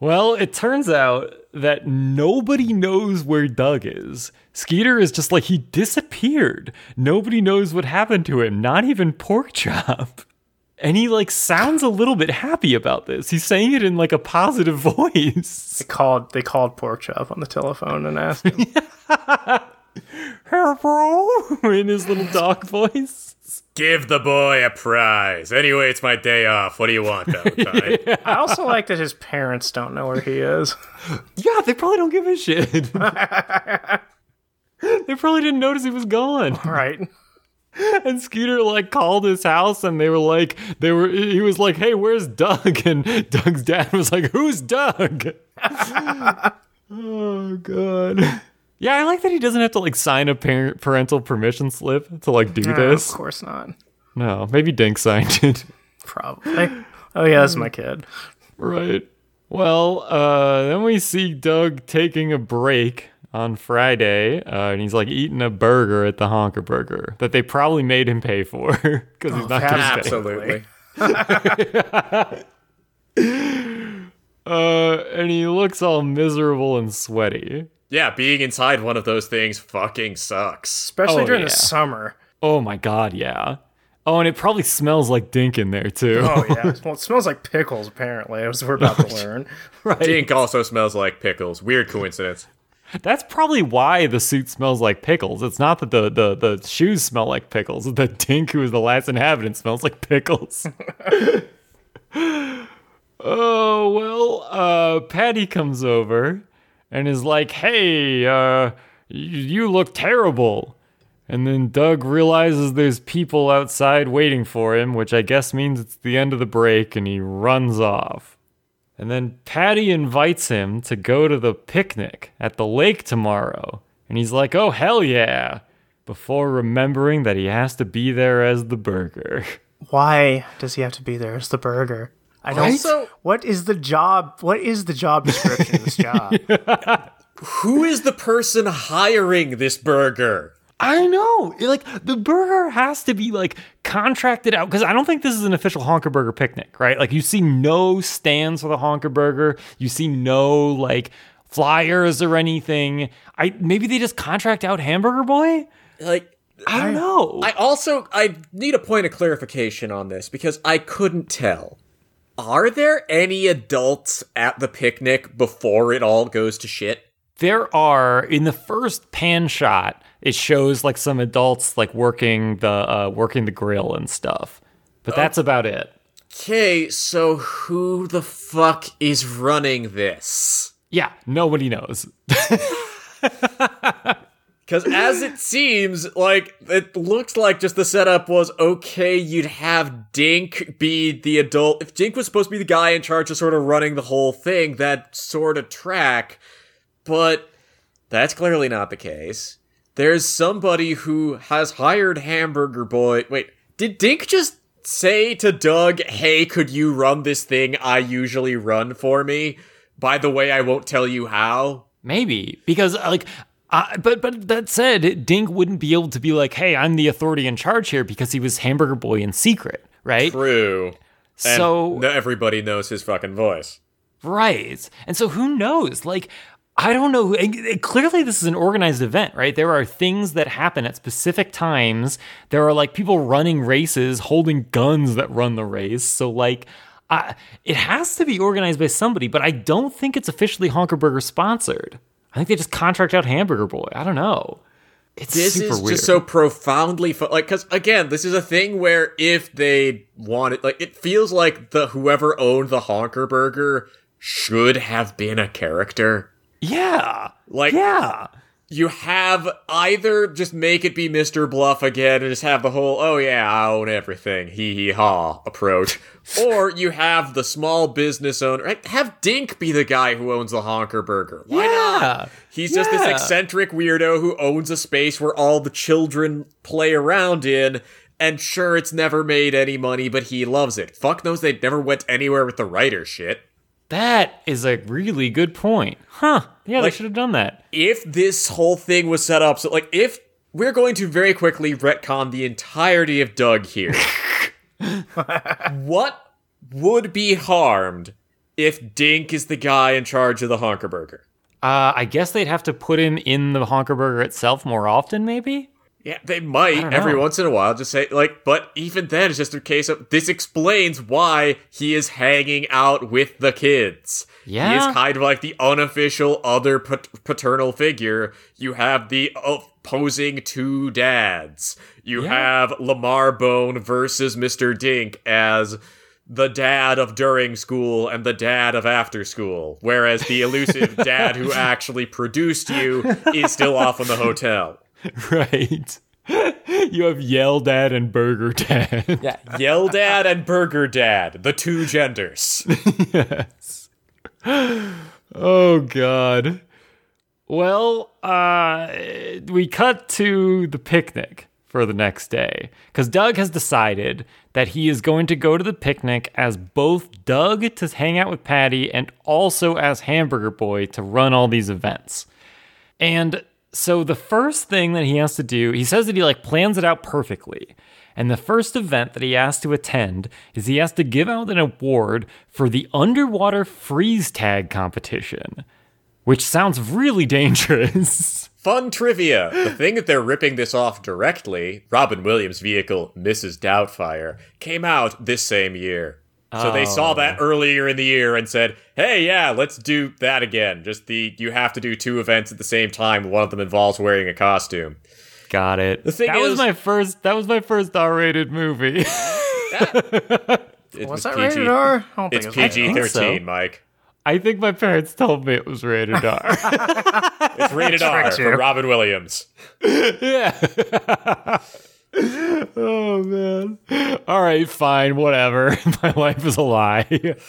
[SPEAKER 1] Well, it turns out that nobody knows where Doug is. Skeeter is just like he disappeared. Nobody knows what happened to him, not even Porkchop. And he like sounds a little bit happy about this. He's saying it in like a positive voice.
[SPEAKER 3] They called they called Porkchop on the telephone and asked him.
[SPEAKER 1] Hey, bro, in his little dog voice.
[SPEAKER 2] Give the boy a prize. Anyway, it's my day off. What do you want, Valentine?
[SPEAKER 3] I also like that his parents don't know where he is.
[SPEAKER 1] Yeah, they probably don't give a shit. They probably didn't notice he was gone.
[SPEAKER 3] Right.
[SPEAKER 1] And Skeeter like called his house and they were like they were he was like, "Hey, where's Doug?" And Doug's dad was like, "Who's Doug?" oh god. Yeah, I like that he doesn't have to like sign a parent parental permission slip to like do
[SPEAKER 3] No,
[SPEAKER 1] this.
[SPEAKER 3] of course not.
[SPEAKER 1] No, maybe Dink signed it.
[SPEAKER 3] Probably. Oh yeah, that's my kid.
[SPEAKER 1] Right. Well, uh, then we see Doug taking a break on Friday, uh, and he's like eating a burger at the Honker Burger that they probably made him pay for because he's not
[SPEAKER 3] that-
[SPEAKER 1] going to
[SPEAKER 2] Absolutely.
[SPEAKER 1] Uh, and he looks all miserable and sweaty.
[SPEAKER 2] Yeah, being inside one of those things fucking sucks.
[SPEAKER 3] Especially
[SPEAKER 1] Oh,
[SPEAKER 3] during
[SPEAKER 1] yeah.
[SPEAKER 3] the summer.
[SPEAKER 1] Oh my god, yeah. Oh, and it probably smells like Dink in there too.
[SPEAKER 3] Oh yeah. well, it smells like pickles. Apparently, as we're about to learn. right?
[SPEAKER 2] Dink also smells like pickles. Weird coincidence.
[SPEAKER 1] That's probably why the suit smells like pickles. It's not that the, the, the shoes smell like pickles. The Dink, who is the last inhabitant, smells like pickles. oh, well, uh, Patty comes over and is like, hey, uh, you, you look terrible. And then Doug realizes there's people outside waiting for him, which I guess means it's the end of the break, and he runs off. And then Patty invites him to go to the picnic at the lake tomorrow. And he's like, oh, hell yeah. Before remembering that he has to be there as the burger.
[SPEAKER 3] Why does he have to be there as the burger? I don't.
[SPEAKER 2] Also-
[SPEAKER 3] what is the job? What is the job description of this job?
[SPEAKER 2] Who is the person hiring this burger?
[SPEAKER 1] I know. Like, the burger has to be, like, contracted out. Because I don't think this is an official Honker Burger picnic, right? Like, you see no stands for the Honker Burger. You see no, like, flyers or anything. I Maybe they just contract out Hamburger Boy?
[SPEAKER 2] Like,
[SPEAKER 1] I don't know.
[SPEAKER 2] I also I need a point of clarification on this because I couldn't tell. Are there any adults at the picnic before it all goes to shit?
[SPEAKER 1] there are in the first pan shot it shows like some adults like working the uh working the grill and stuff but that's about it
[SPEAKER 2] Okay, so who the fuck is running this?
[SPEAKER 1] yeah nobody knows
[SPEAKER 2] Because as it seems, like, it looks like just the setup was okay, you'd have Dink be the adult. If Dink was supposed to be the guy in charge of sort of running the whole thing, that sort of track. But that's clearly not the case. There's somebody who has hired Hamburger Boy. Wait, did Dink just say to Doug, hey, could you run this thing I usually run for me? By the way, I won't tell you how.
[SPEAKER 1] maybe because uh, like uh, but but that said dink wouldn't be able to be like hey i'm the authority in charge here because he was hamburger boy in secret right
[SPEAKER 2] True.
[SPEAKER 1] So
[SPEAKER 2] everybody knows his fucking voice.
[SPEAKER 1] Right. And so who knows? Like, I don't know. Clearly, this is an organized event, right? There are things that happen at specific times. There are like people running races, holding guns that run the race. So, like, I, it has to be organized by somebody, but I don't think it's officially Honker Burger sponsored. I think they just contract out Hamburger Boy. I don't know. It's
[SPEAKER 2] This
[SPEAKER 1] super
[SPEAKER 2] is
[SPEAKER 1] weird.
[SPEAKER 2] just so profoundly like because again, this is a thing where if they wanted, like, it feels like the whoever owned the Honker Burger should have been a character.
[SPEAKER 1] Yeah.
[SPEAKER 2] Like,
[SPEAKER 1] Yeah.
[SPEAKER 2] you have either just make it be Mr. Bluff again and just have the whole, oh yeah, I own everything, hee hee ha approach. or you have the small business owner, right? have Dink be the guy who owns the Honker Burger. Why not?
[SPEAKER 1] Yeah.
[SPEAKER 2] He's just this eccentric weirdo who owns a space where all the children play around in. And sure, it's never made any money, but he loves it. Fuck knows they never went anywhere with the writer shit.
[SPEAKER 1] That is a really good point. Huh. Yeah,
[SPEAKER 2] Like-
[SPEAKER 1] they should have done that.
[SPEAKER 2] if this whole thing was set up so like if we're going to very quickly retcon the entirety of Doug here. what would be harmed if Dink is the guy in charge of the Honker Burger?
[SPEAKER 1] Uh, I guess they'd have to put him in the Honker Burger itself more often, maybe?
[SPEAKER 2] Yeah, they might every once in a while just say like, but even then it's just a case of this explains why he is hanging out with the kids.
[SPEAKER 1] Yeah, He
[SPEAKER 2] is kind of like the unofficial other pat- paternal figure. You have the opposing two dads. You
[SPEAKER 1] Yeah.
[SPEAKER 2] have Lamar Bone versus Mr. Dink as the dad of during school and the dad of after school, whereas the elusive dad who actually produced you is still off in the hotel.
[SPEAKER 1] Right. You have Yell Dad and Burger Dad.
[SPEAKER 2] Yeah, Yell Dad and Burger Dad, the two genders.
[SPEAKER 1] yes. Oh God. Well, uh, we cut to the picnic for the next day because Doug has decided that he is going to go to the picnic as both Doug to hang out with Patty and also as Hamburger Boy to run all these events. And so the first thing that he has to do, he says that he like plans it out perfectly. And the first event that he has to attend is he has to give out an award for the underwater freeze tag competition, which sounds really dangerous.
[SPEAKER 2] Fun trivia. The thing that they're ripping this off directly, Robin Williams' vehicle, Mrs. Doubtfire, came out this same year. So they saw that oh. earlier in the year and said, "Hey, yeah, let's do that again. Just the you have to do two events at the same time. One of them involves wearing a costume."
[SPEAKER 1] Got it.
[SPEAKER 2] The thing
[SPEAKER 1] that was my first. That was my first R-rated movie.
[SPEAKER 2] It
[SPEAKER 3] Was
[SPEAKER 2] was
[SPEAKER 3] that
[SPEAKER 2] PG.
[SPEAKER 3] rated R? I don't
[SPEAKER 2] It's
[SPEAKER 3] think it
[SPEAKER 2] PG
[SPEAKER 1] think so.
[SPEAKER 2] thirteen, Mike.
[SPEAKER 1] I think my parents told me it was rated R.
[SPEAKER 2] It's rated R
[SPEAKER 3] Tricked
[SPEAKER 2] for. Robin Williams.
[SPEAKER 1] yeah. Oh man. All right, fine, whatever. my life is a lie.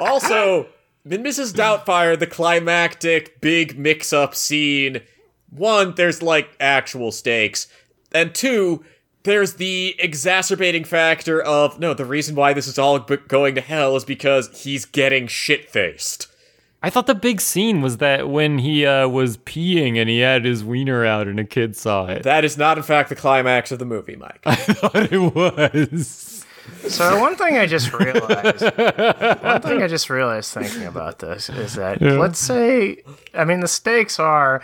[SPEAKER 2] Also, in Mrs. Doubtfire, the climactic big mix-up scene. One, there's like actual stakes, and two, there's the exacerbating factor of no. The reason why this is all going to hell is because he's getting shit-faced.
[SPEAKER 1] I thought the big scene was that when he uh, was peeing and he had his wiener out and a kid saw it.
[SPEAKER 2] That is not, in fact, the climax of the movie, Mike.
[SPEAKER 1] I thought it was.
[SPEAKER 3] So one thing I just realized, one thing I just realized thinking about this is that let's say, I mean, the stakes are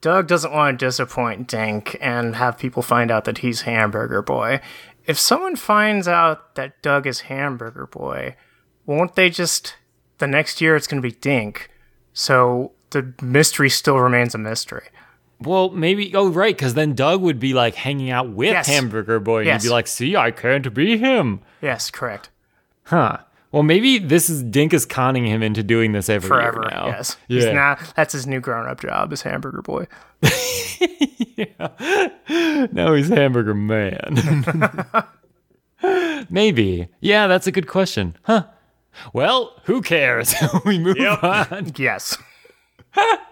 [SPEAKER 3] Doug doesn't want to disappoint Dink and have people find out that he's Hamburger Boy. If someone finds out that Doug is Hamburger Boy, won't they just the next year it's going to be Dink? So the mystery still remains a mystery.
[SPEAKER 1] Well, maybe. Oh, right, because then Doug would be like hanging out with
[SPEAKER 3] Yes.
[SPEAKER 1] Hamburger Boy, and
[SPEAKER 3] Yes.
[SPEAKER 1] he'd be like, "See, I can't be him."
[SPEAKER 3] Yes, correct.
[SPEAKER 1] Huh. Well, maybe this is Dink is conning him into doing this every
[SPEAKER 3] Forever.
[SPEAKER 1] year now.
[SPEAKER 3] Yes. He's
[SPEAKER 1] Yeah.
[SPEAKER 3] now that's his new grown-up job as Hamburger Boy.
[SPEAKER 1] now he's Hamburger Man. maybe. Yeah, that's a good question. Huh. Well, who cares? we move
[SPEAKER 2] Yep.
[SPEAKER 1] on.
[SPEAKER 3] Yes.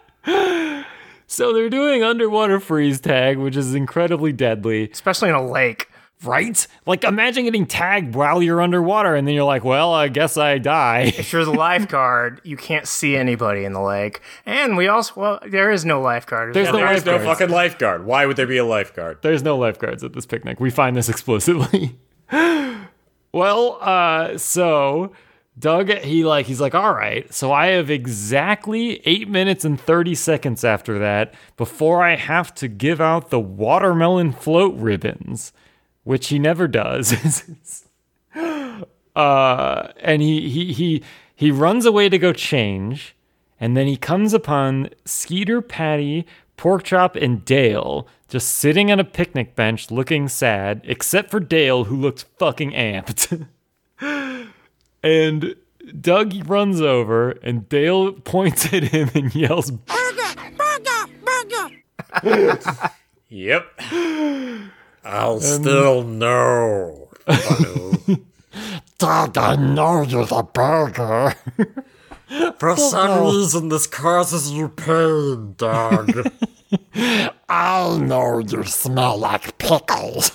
[SPEAKER 1] So they're doing underwater freeze tag, which is incredibly deadly,
[SPEAKER 3] Especially in a lake.
[SPEAKER 1] right? Like imagine getting tagged while you're underwater and then you're like, "Well, I guess I die."
[SPEAKER 3] If you're the lifeguard, you can't see anybody in the lake. And we also, well, there is no lifeguard.
[SPEAKER 1] There's no
[SPEAKER 2] There is no fucking lifeguard. Why would there be a lifeguard?
[SPEAKER 1] There's no lifeguards at this picnic. We find this explicitly. well, uh, so Doug, he like he's like, all right. So I have exactly eight minutes and thirty seconds after that before I have to give out the watermelon float ribbons, which he never does. uh, and he he he he runs away to go change, and then he comes upon Skeeter, Patty, Porkchop, and Dale just sitting on a picnic bench looking sad, except for Dale, who looks fucking amped. and Doug runs over, and Dale points at him and yells,
[SPEAKER 7] Burger, burger, burger.
[SPEAKER 2] Yep. I'll still know.
[SPEAKER 1] Doug, I know you're the burger.
[SPEAKER 2] For some reason, this causes you pain, Doug.
[SPEAKER 1] I'll know you smell like pickles.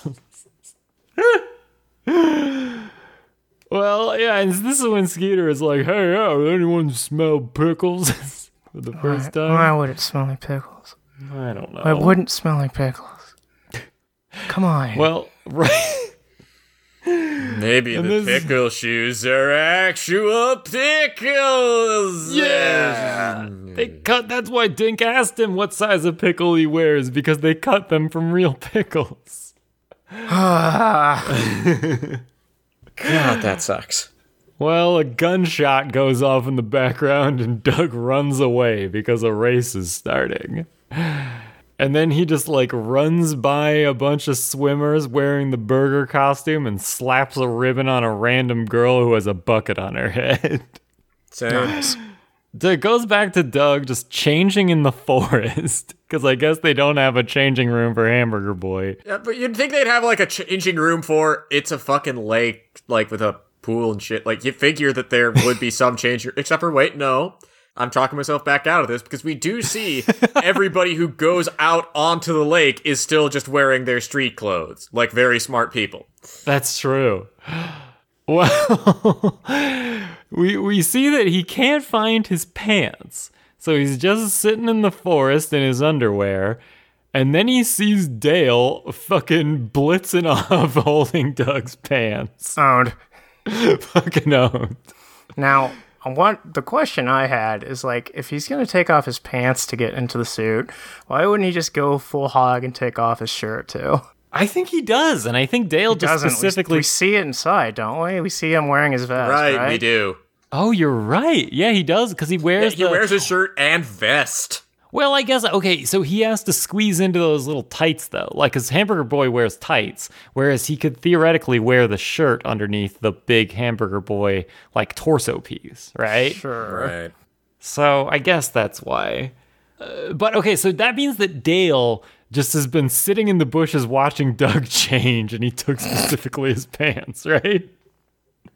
[SPEAKER 1] Well, yeah, and this is when Skeeter is like, hey, yeah, anyone smell pickles for the first time?
[SPEAKER 3] Why would it smell like pickles?
[SPEAKER 1] I don't know.
[SPEAKER 3] It wouldn't smell like pickles. Come on.
[SPEAKER 1] Well, right.
[SPEAKER 2] Maybe the
[SPEAKER 1] this-
[SPEAKER 2] pickle shoes are actual pickles.
[SPEAKER 1] Yeah. They cut, that's why Dink asked him what size of pickle he wears, because they cut them from real pickles.
[SPEAKER 2] God, that sucks.
[SPEAKER 1] Well, a gunshot goes off in the background and Doug runs away because a race is starting. And then he just like runs by a bunch of swimmers wearing the burger costume and slaps a ribbon on a random girl who has a bucket on her head.
[SPEAKER 2] So,
[SPEAKER 1] It goes back to Doug just changing in the forest because I guess they don't have a changing room for Hamburger Boy.
[SPEAKER 2] Yeah, but you'd think they'd have like a changing room for it's a fucking lake, like with a pool and shit. Like you figure that there would be some change, except for wait, no. I'm talking myself back out of this because we do see everybody who goes out onto the lake is still just wearing their street clothes, like very smart people.
[SPEAKER 1] That's true. Well, we we see that he can't find his pants. So he's just sitting in the forest in his underwear. And then he sees Dale fucking blitzing off holding Doug's pants.
[SPEAKER 3] Owned.
[SPEAKER 1] fucking owned.
[SPEAKER 3] Now, what the question I had is like, if he's gonna take off his pants to get into the suit, why wouldn't he just go full hog and take off his shirt too?
[SPEAKER 1] I think he does, and I think Dale just
[SPEAKER 3] Doesn't
[SPEAKER 1] specifically.
[SPEAKER 3] We, see it inside, don't we? We see him wearing his vest,
[SPEAKER 2] Right,
[SPEAKER 3] right?
[SPEAKER 2] we do.
[SPEAKER 1] oh, you're right. Yeah, he does because he wears
[SPEAKER 2] He
[SPEAKER 1] the.
[SPEAKER 2] wears his shirt and vest.
[SPEAKER 1] Well, I guess okay. So he has to squeeze into those little tights though, like his Hamburger Boy wears tights, whereas he could theoretically wear the shirt underneath the big Hamburger Boy like torso piece, right?
[SPEAKER 3] Sure.
[SPEAKER 2] Right.
[SPEAKER 1] So I guess that's why. Uh, but okay, so that means that Dale just has been sitting in the bushes watching Doug change, and he took specifically his pants, right?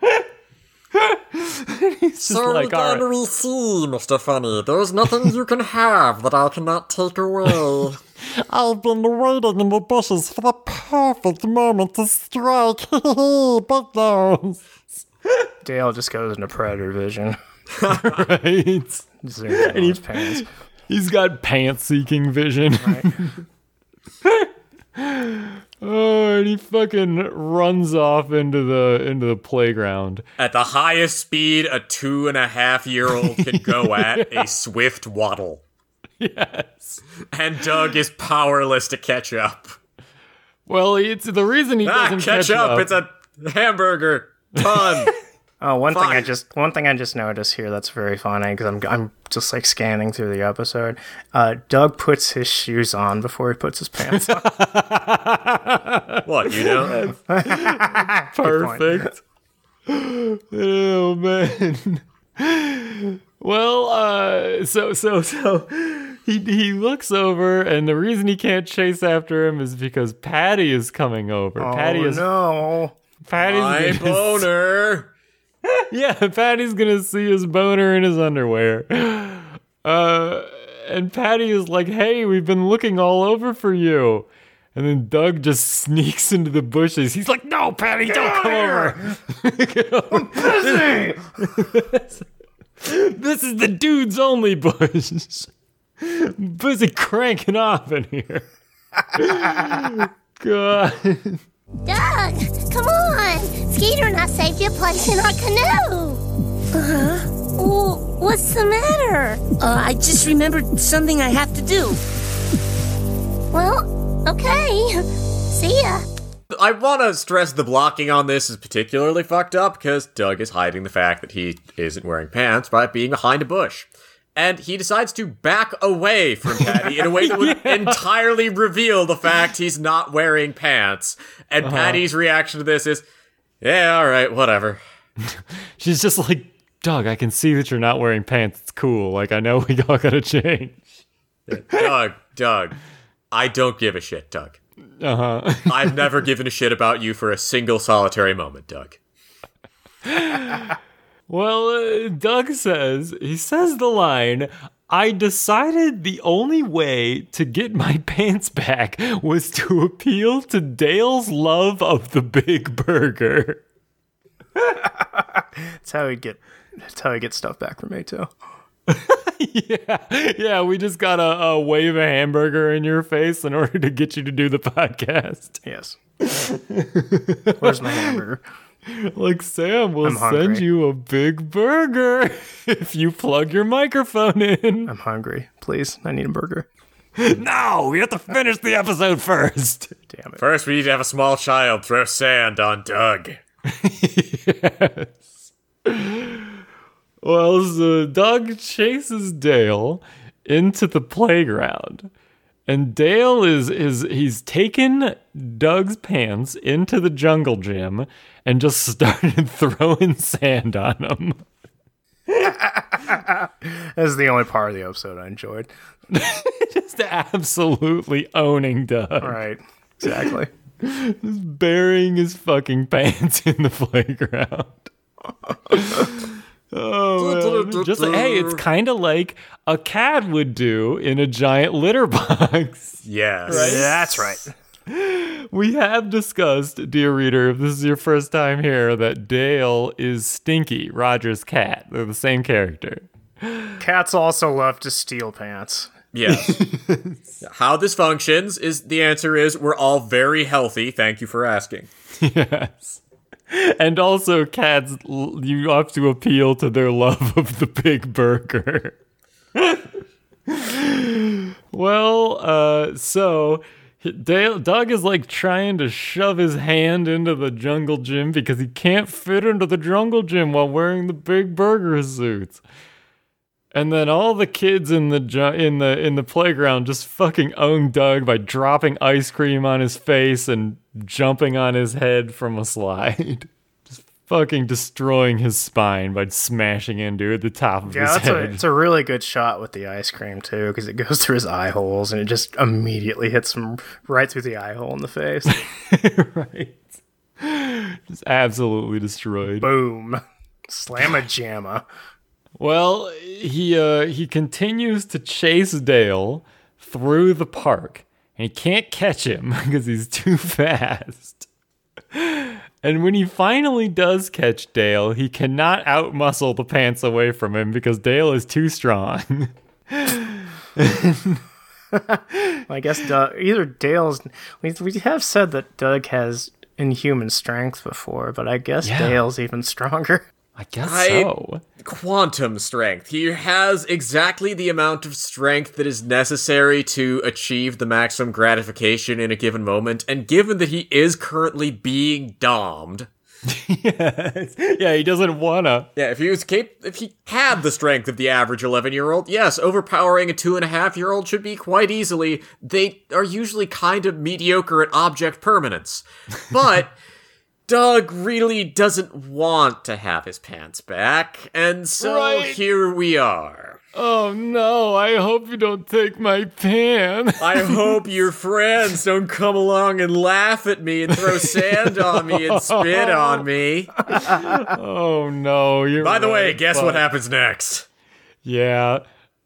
[SPEAKER 1] He's just like, all right.
[SPEAKER 2] we see, Mr. Funnie. There's nothing you can have that I cannot take away.
[SPEAKER 1] I've been waiting in the bushes for the perfect moment to strike. but those.
[SPEAKER 3] Dale just goes into predator vision.
[SPEAKER 1] Right?
[SPEAKER 3] Zooms in on his pants.
[SPEAKER 1] He's got pants seeking vision. oh, and he fucking runs off into the into the playground.
[SPEAKER 2] At the highest speed a two and a half year old can go at, a swift waddle.
[SPEAKER 1] Yes.
[SPEAKER 2] And Doug is powerless to catch up.
[SPEAKER 1] Well, it's the reason he
[SPEAKER 2] Ah,
[SPEAKER 1] doesn't
[SPEAKER 2] catch, up. It's a hamburger. Ton.
[SPEAKER 3] Oh, one thing I just one thing I just noticed here that's very funny because I'm I'm just like scanning through the episode. Uh, Doug puts his shoes on before he puts his pants on.
[SPEAKER 2] what, you know?
[SPEAKER 1] perfect. oh man. Well, uh, so so so he he looks over, and the reason he can't chase after him is because Patty is coming over. Patty
[SPEAKER 3] oh
[SPEAKER 1] is
[SPEAKER 3] no!
[SPEAKER 1] Patty's
[SPEAKER 2] My
[SPEAKER 1] gonna-
[SPEAKER 2] boner.
[SPEAKER 1] Yeah, Patty's gonna see his boner in his underwear. Uh, and Patty is like, "Hey, we've been looking all over for you." And then Doug just sneaks into the bushes. He's like, "No, Patty, don't come here. over." this is the dudes only bush. Busy cranking off in here. God.
[SPEAKER 7] Doug, come on. Skeeter and I saved you a place in our canoe.
[SPEAKER 5] Uh-huh.
[SPEAKER 7] Well, what's the matter?
[SPEAKER 5] Uh, I just remembered something I have to do.
[SPEAKER 7] Well, okay. See ya.
[SPEAKER 2] I want to stress the blocking on this is particularly fucked up because Doug is hiding the fact that he isn't wearing pants by being behind a bush. And he decides to back away from Patty in a way that would entirely reveal the fact he's not wearing pants. And Patty's reaction to this is, yeah, all right, whatever.
[SPEAKER 1] She's just like, Doug, I can see that you're not wearing pants. It's cool. Like, I know we all gotta change.
[SPEAKER 2] Doug, Doug, I don't give a shit, Doug.
[SPEAKER 1] Uh huh.
[SPEAKER 2] I've never given a shit about you for a single solitary moment, Doug.
[SPEAKER 1] Well, uh, Doug says, he says the line, I decided the only way to get my pants back was to appeal to Dale's love of the big burger.
[SPEAKER 3] That's how he get. That's how he gets stuff back from me
[SPEAKER 1] yeah, yeah, we just gotta uh, wave a hamburger in your face in order to get you to do the podcast.
[SPEAKER 3] Yes. Where's my hamburger?
[SPEAKER 1] Like, Sam will send you a big burger if you plug your microphone in.
[SPEAKER 3] I'm hungry. Please, I need a burger.
[SPEAKER 1] No, we have to finish the episode first.
[SPEAKER 3] Damn it.
[SPEAKER 2] First, we need to have a small child throw sand on Doug. yes.
[SPEAKER 1] Well, so Doug chases Dale into the playground. And Dale is is he's taken Doug's pants into the jungle gym and just started throwing sand on him.
[SPEAKER 3] That's the only part of the episode I enjoyed.
[SPEAKER 1] Just absolutely owning Doug.
[SPEAKER 3] Right. Exactly.
[SPEAKER 1] burying his fucking pants in the playground. Oh, man. Just like, hey, it's kind of like a cat would do in a giant litter box.
[SPEAKER 2] Yes.
[SPEAKER 3] That's right.
[SPEAKER 1] We have discussed, dear reader, if this is your first time here, that Dale is Stinky, Roger's cat. They're the same character.
[SPEAKER 3] Cats also love to steal pants.
[SPEAKER 2] Yes. How this functions is the answer is we're all very healthy. Thank you for asking.
[SPEAKER 1] Yes. And also, cats, you have to appeal to their love of the big burger. well, uh, so Dale, Doug is like trying to shove his hand into the jungle gym because he can't fit into the jungle gym while wearing the big burger suits. And then all the kids in the in the in the playground just fucking own Doug by dropping ice cream on his face and jumping on his head from a slide. Just fucking destroying his spine by smashing into at the top of
[SPEAKER 3] Yeah,
[SPEAKER 1] his
[SPEAKER 3] a,
[SPEAKER 1] head.
[SPEAKER 3] it's a really good shot with the ice cream too, because it goes through his eye holes and it just immediately hits him right through the eye hole in the face.
[SPEAKER 1] right. Just absolutely destroyed.
[SPEAKER 3] Boom. Slam a jamma.
[SPEAKER 1] Well, he uh he continues to chase Dale through the park, and he can't catch him because he's too fast. And when he finally does catch Dale, he cannot outmuscle the pants away from him because Dale is too strong.
[SPEAKER 3] I guess Doug, either Dale's. We, we have said that Doug has inhuman strength before, but I guess
[SPEAKER 1] Yeah.
[SPEAKER 3] Dale's even stronger.
[SPEAKER 1] I guess
[SPEAKER 2] I-
[SPEAKER 1] so.
[SPEAKER 2] Quantum strength. He has exactly the amount of strength that is necessary to achieve the maximum gratification in a given moment, and given that he is currently being domed,
[SPEAKER 1] yes. Yeah, he doesn't wanna.
[SPEAKER 2] yeah, if he was cap- if he had the strength of the average eleven year old, yes, overpowering a two and a half year old should be quite easily. They are usually kind of mediocre at object permanence, but. Doug really doesn't want to have his pants back, and so
[SPEAKER 1] Right.
[SPEAKER 2] here we are.
[SPEAKER 1] Oh no, I hope you don't take my pants.
[SPEAKER 2] I hope your friends don't come along and laugh at me and throw sand on me and spit on me.
[SPEAKER 1] Oh no, you're
[SPEAKER 2] By the way, guess
[SPEAKER 1] but-
[SPEAKER 2] what happens next?
[SPEAKER 1] Yeah.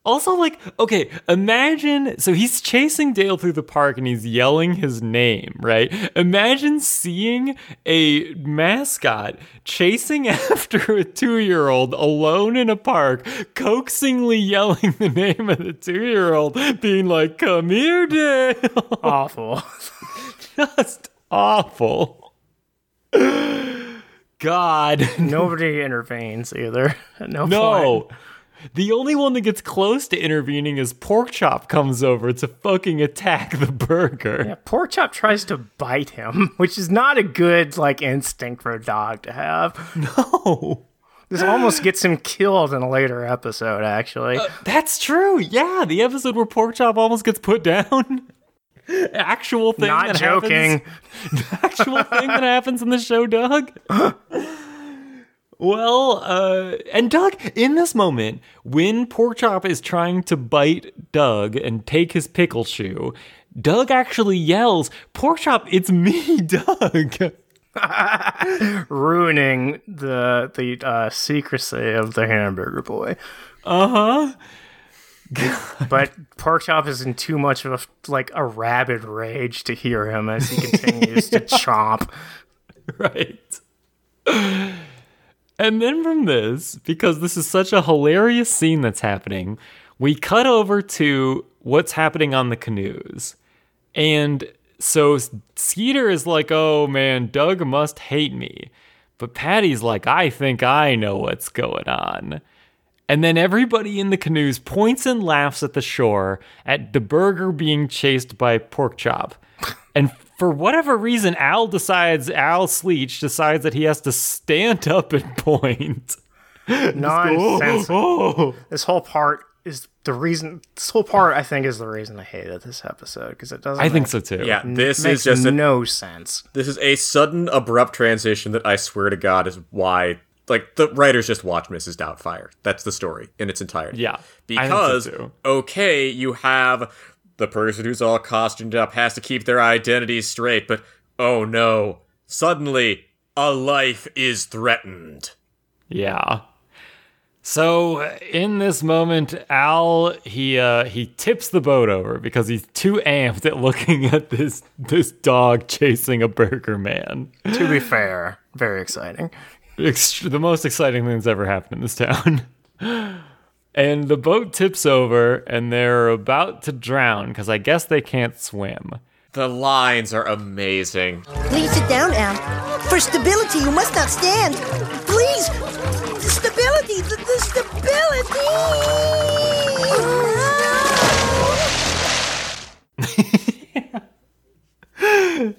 [SPEAKER 1] Also, like, okay, imagine. So he's chasing Dale through the park and he's yelling his name, right? Imagine seeing a mascot chasing after a two year old alone in a park, coaxingly yelling the name of the two year old, being like, Come here, Dale.
[SPEAKER 3] Awful.
[SPEAKER 1] Just awful. God.
[SPEAKER 3] Nobody intervenes either. No,
[SPEAKER 1] No. The only one that gets close to intervening is Porkchop comes over to fucking attack the burger.
[SPEAKER 3] Yeah, Porkchop tries to bite him, which is not a good like instinct for a dog to have.
[SPEAKER 1] No.
[SPEAKER 3] This almost gets him killed in a later episode, actually.
[SPEAKER 1] Uh, that's true. Yeah, the episode where Porkchop almost gets put down. Actual thing
[SPEAKER 3] not
[SPEAKER 1] that
[SPEAKER 3] joking.
[SPEAKER 1] happens. Actual thing that happens in the show, Doug. Well, uh, and Doug, in this moment, when Porkchop is trying to bite Doug and take his pickle shoe, Doug actually yells, Porkchop, it's me, Doug.
[SPEAKER 3] ruining the the uh, secrecy of the hamburger boy.
[SPEAKER 1] Uh huh.
[SPEAKER 3] But Porkchop is in too much of a like a rabid rage to hear him as he continues to chomp.
[SPEAKER 1] Right. And then from this, because this is such a hilarious scene that's happening, we cut over to what's happening on the canoes. And so Skeeter is like, oh man, Doug must hate me. But Patty's like, I think I know what's going on. And then everybody in the canoes points and laughs at the shore at the burger being chased by Porkchop. And for whatever reason, Al decides, Al Sleech decides that he has to stand up and point.
[SPEAKER 3] Nonsense.
[SPEAKER 1] Oh,
[SPEAKER 3] This whole part is the reason. This whole part, I think, is the reason I hated this episode because it doesn't.
[SPEAKER 1] I think so too.
[SPEAKER 2] Yeah, this
[SPEAKER 3] makes
[SPEAKER 2] is just a,
[SPEAKER 3] no sense.
[SPEAKER 2] this is a sudden abrupt transition that I swear to God is why like the writers just watch Mrs. Doubtfire. That's the story in its entirety.
[SPEAKER 1] Yeah, I think so
[SPEAKER 2] Because
[SPEAKER 1] too.
[SPEAKER 2] okay, you have the person who's all costumed up has to keep their identity straight, but oh no, suddenly a life is threatened.
[SPEAKER 1] Yeah. So in this moment, Al he uh, he tips the boat over because he's too amped at looking at this this dog chasing a burger man.
[SPEAKER 3] To be fair, very exciting.
[SPEAKER 1] Ext- the most exciting thing that's ever happened in this town. And the boat tips over, and they're about to drown because I guess they can't swim.
[SPEAKER 2] The lines are amazing.
[SPEAKER 8] Please sit down, Al. For stability, you must not stand. Please. The stability. The, the stability.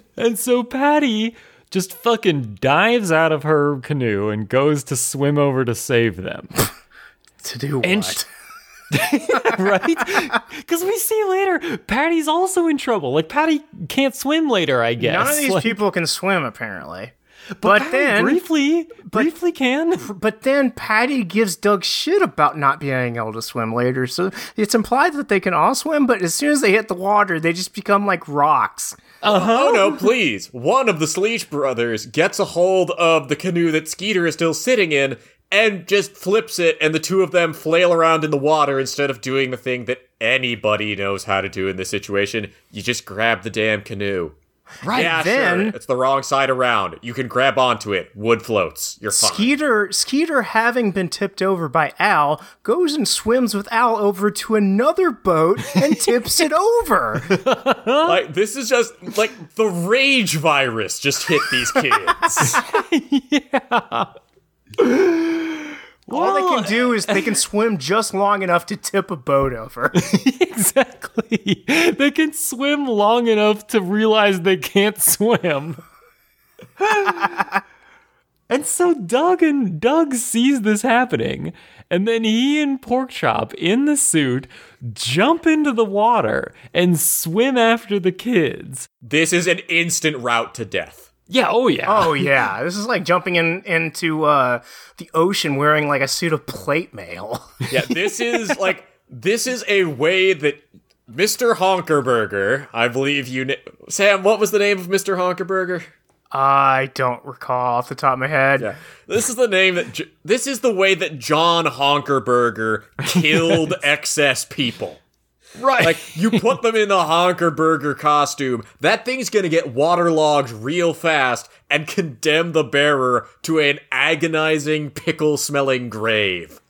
[SPEAKER 1] And so Patty just fucking dives out of her canoe and goes to swim over to save them.
[SPEAKER 3] To do what?
[SPEAKER 1] And sh- right? Because we see later, Patty's also in trouble. Like, Patty can't swim later, I guess.
[SPEAKER 3] None of these
[SPEAKER 1] Like,
[SPEAKER 3] people can swim, apparently. But,
[SPEAKER 1] Patty
[SPEAKER 3] then,
[SPEAKER 1] briefly, briefly can.
[SPEAKER 3] but then Patty gives Doug shit about not being able to swim later. So it's implied that they can all swim, but as soon as they hit the water, they just become like rocks.
[SPEAKER 2] Uh Oh no, please. One of the Sleech brothers gets a hold of the canoe that Skeeter is still sitting in and just flips it, and the two of them flail around in the water instead of doing the thing that anybody knows how to do in this situation. You just grab the damn canoe.
[SPEAKER 1] Right.
[SPEAKER 2] yeah,
[SPEAKER 3] then-
[SPEAKER 2] sure. It's the wrong side around. You can grab onto it. Wood floats. You're fine.
[SPEAKER 3] Skeeter, Skeeter, having been tipped over by Al, goes and swims with Al over to another boat and tips it over.
[SPEAKER 2] like this is just like the rage virus just hit these kids.
[SPEAKER 3] All they can do is they can swim just long enough to tip a boat over.
[SPEAKER 1] exactly. They can swim long enough to realize they can't swim. and so Doug and Doug sees this happening, and then he and Porkchop in the suit jump into the water and swim after the kids.
[SPEAKER 2] this is an instant route to death.
[SPEAKER 1] Yeah, oh yeah.
[SPEAKER 3] Oh yeah, this is like jumping in into uh, the ocean wearing like a suit of plate mail.
[SPEAKER 2] Yeah, this is like this is a way that Mr. Honkerburger, I believe you na- Sam, what was the name of Mr. Honkerburger?
[SPEAKER 3] I don't recall off the top of my head.
[SPEAKER 2] Yeah. This is the name that J- this is the way that John Honkerburger killed excess people.
[SPEAKER 1] Right.
[SPEAKER 2] Like you put them in the Honkerburger costume, that thing's gonna get waterlogged real fast and condemn the bearer to an agonizing pickle-smelling grave.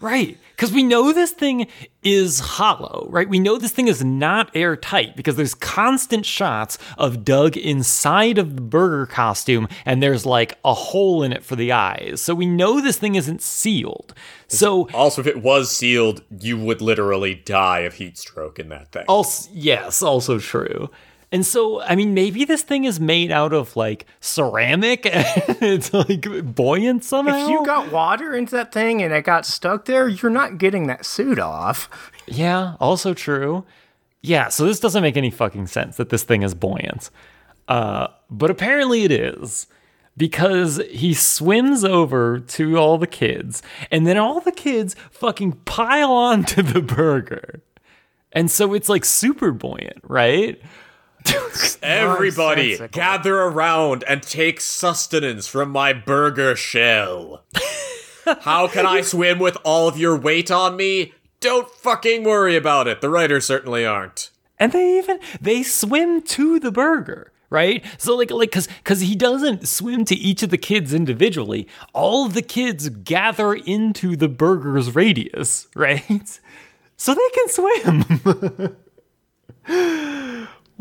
[SPEAKER 1] Right. Because we know this thing is hollow, right? We know this thing is not airtight because there's constant shots of Doug inside of the burger costume and there's like a hole in it for the eyes. So we know this thing isn't sealed. So
[SPEAKER 2] Also, if it was sealed, you would literally die of heat stroke in that thing.
[SPEAKER 1] Also, yes, also true. And so, I mean, maybe this thing is made out of like ceramic and it's like buoyant somehow.
[SPEAKER 3] If you got water into that thing and it got stuck there, you're not getting that suit off.
[SPEAKER 1] Yeah, also true. Yeah, so this doesn't make any fucking sense that this thing is buoyant. Uh, but apparently it is. Because he swims over to all the kids, and then all the kids fucking pile onto the burger. And so it's like super buoyant, right?
[SPEAKER 2] Everybody, gather around and take sustenance from my burger shell. How can I swim with all of your weight on me? Don't fucking worry about it. The writers certainly aren't.
[SPEAKER 1] and they even they swim to the burger right so like like because because he doesn't swim to each of the kids individually all of the kids gather into the burger's radius right so they can swim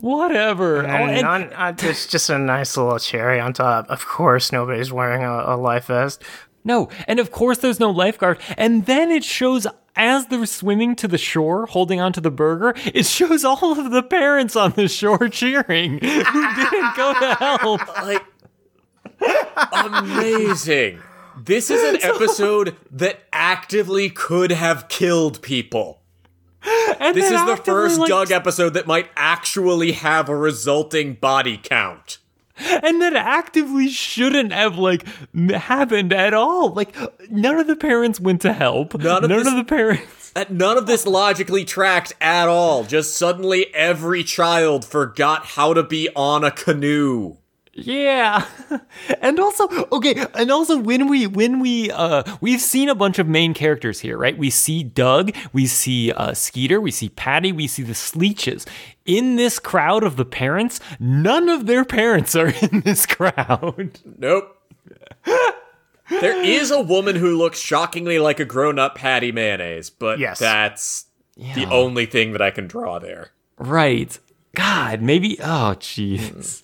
[SPEAKER 1] whatever oh,
[SPEAKER 3] And,
[SPEAKER 1] and-
[SPEAKER 3] on, uh, it's just a nice little cherry on top. Of course, nobody's wearing a, a life vest.
[SPEAKER 1] no and of course there's no lifeguard and then it shows as they're swimming to the shore holding onto the burger it shows all of the parents on the shore cheering who didn't go to help
[SPEAKER 2] Like, amazing. This is an episode that actively could have killed people.
[SPEAKER 1] And
[SPEAKER 2] This is the first
[SPEAKER 1] like,
[SPEAKER 2] Doug episode that might actually have a resulting body count.
[SPEAKER 1] and that actively shouldn't have like happened at all. Like none of the parents went to help.
[SPEAKER 2] None of
[SPEAKER 1] none
[SPEAKER 2] this-
[SPEAKER 1] of the parents.
[SPEAKER 2] None of this logically tracked at all. Just suddenly every child forgot how to be on a canoe.
[SPEAKER 1] Yeah. and also, okay, and also when we when we uh we've seen a bunch of main characters here, right? We see Doug, we see uh Skeeter, we see Patty, we see the Sleeches. In this crowd of the parents, none of their parents are in this crowd.
[SPEAKER 2] Nope. there is a woman who looks shockingly like a grown up Patty Mayonnaise, but
[SPEAKER 3] Yes.
[SPEAKER 2] that's the only thing that I can draw there.
[SPEAKER 1] Right. God, maybe oh jeez.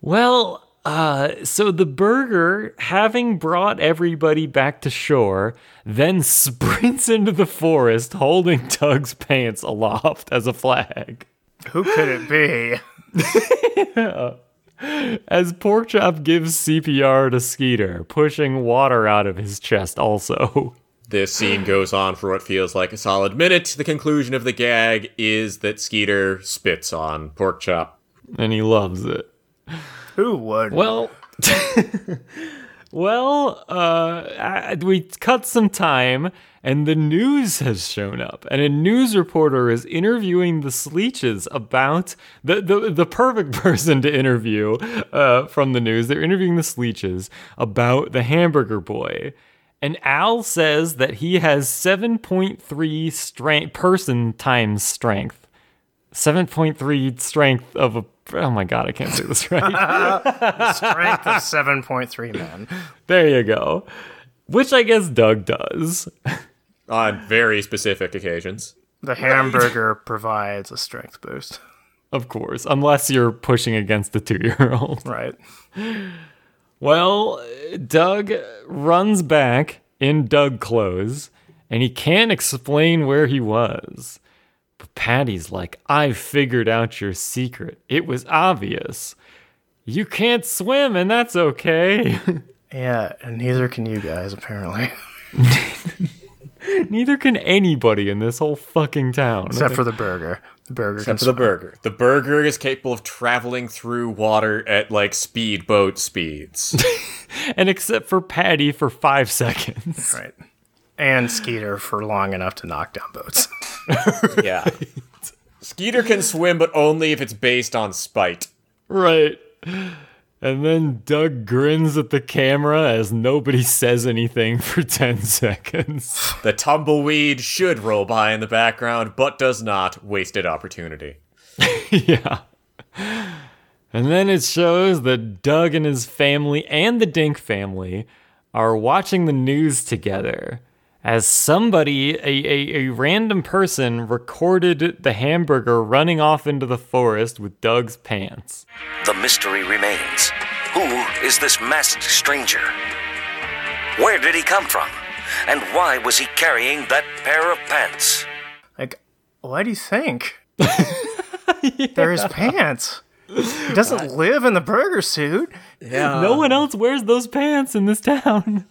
[SPEAKER 1] Well, uh so the burger having brought everybody back to shore, then sprints into the forest holding Doug's pants aloft as a flag.
[SPEAKER 3] Who could it be?
[SPEAKER 1] As Porkchop gives CPR to Skeeter, pushing water out of his chest also.
[SPEAKER 2] This scene goes on for what feels like a solid minute. The conclusion of the gag is that Skeeter spits on Porkchop.
[SPEAKER 1] And he loves it.
[SPEAKER 3] Who would?
[SPEAKER 1] Well, well, uh, I- we cut some time, and the news has shown up, and a news reporter is interviewing the Sleeches about the the, the perfect person to interview uh, from the news. They're interviewing the Sleeches about the Hamburger Boy. And Al says that he has 7.3 strength person times strength. 7.3 strength of a oh my god, I can't say this right.
[SPEAKER 3] Strength of 7.3 men.
[SPEAKER 1] There you go. Which I guess Doug does.
[SPEAKER 2] On very specific occasions.
[SPEAKER 3] The hamburger provides a strength boost.
[SPEAKER 1] Of course, unless you're pushing against the two year old.
[SPEAKER 3] Right.
[SPEAKER 1] Well, Doug runs back in Doug clothes and he can't explain where he was. But Patti's like, I figured out your secret. It was obvious. You can't swim, and that's okay.
[SPEAKER 3] Yeah, and neither can you guys, apparently.
[SPEAKER 1] Neither can anybody in this whole fucking town.
[SPEAKER 3] Except for the burger. The burger
[SPEAKER 2] Except
[SPEAKER 3] can
[SPEAKER 2] for the burger. The burger is capable of traveling through water at like speedboat speeds.
[SPEAKER 1] and except for Patti for five seconds.
[SPEAKER 3] Right. And Skeeter for long enough to knock down boats.
[SPEAKER 2] yeah. Skeeter can swim, but only if it's based on spite.
[SPEAKER 1] Right. And then Doug grins at the camera as nobody says anything for 10 seconds.
[SPEAKER 2] The tumbleweed should roll by in the background, but does not. Wasted opportunity.
[SPEAKER 1] yeah. And then it shows that Doug and his family and the Dink family are watching the news together as somebody, a, a, a random person, recorded the hamburger running off into the forest with Doug's pants.
[SPEAKER 9] The mystery remains. Who is this masked stranger? Where did he come from? And why was he carrying that pair of pants?
[SPEAKER 3] Like, why do you think? They're his pants. He doesn't live in the burger suit.
[SPEAKER 2] Yeah.
[SPEAKER 1] no one else wears those pants in this town.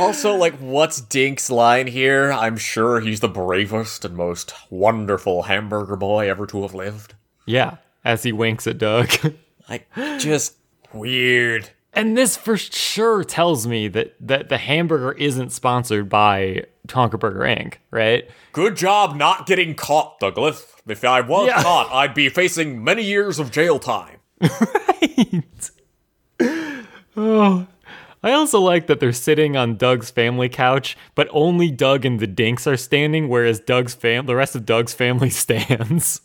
[SPEAKER 2] Also, like, what's Dink's line here? I'm sure he's the bravest and most wonderful hamburger boy ever to have lived.
[SPEAKER 1] Yeah, as he winks at Doug.
[SPEAKER 2] Like, just weird.
[SPEAKER 1] And this for sure tells me that, that the hamburger isn't sponsored by Honker Burger Inc., right?
[SPEAKER 2] Good job not getting caught, Douglas. If I was
[SPEAKER 1] Yeah.
[SPEAKER 2] caught, I'd be facing many years of jail time. Right.
[SPEAKER 1] Oh. I also like that they're sitting on Doug's family couch, but only Doug and the Dinks are standing, whereas Doug's fam the rest of Doug's family stands.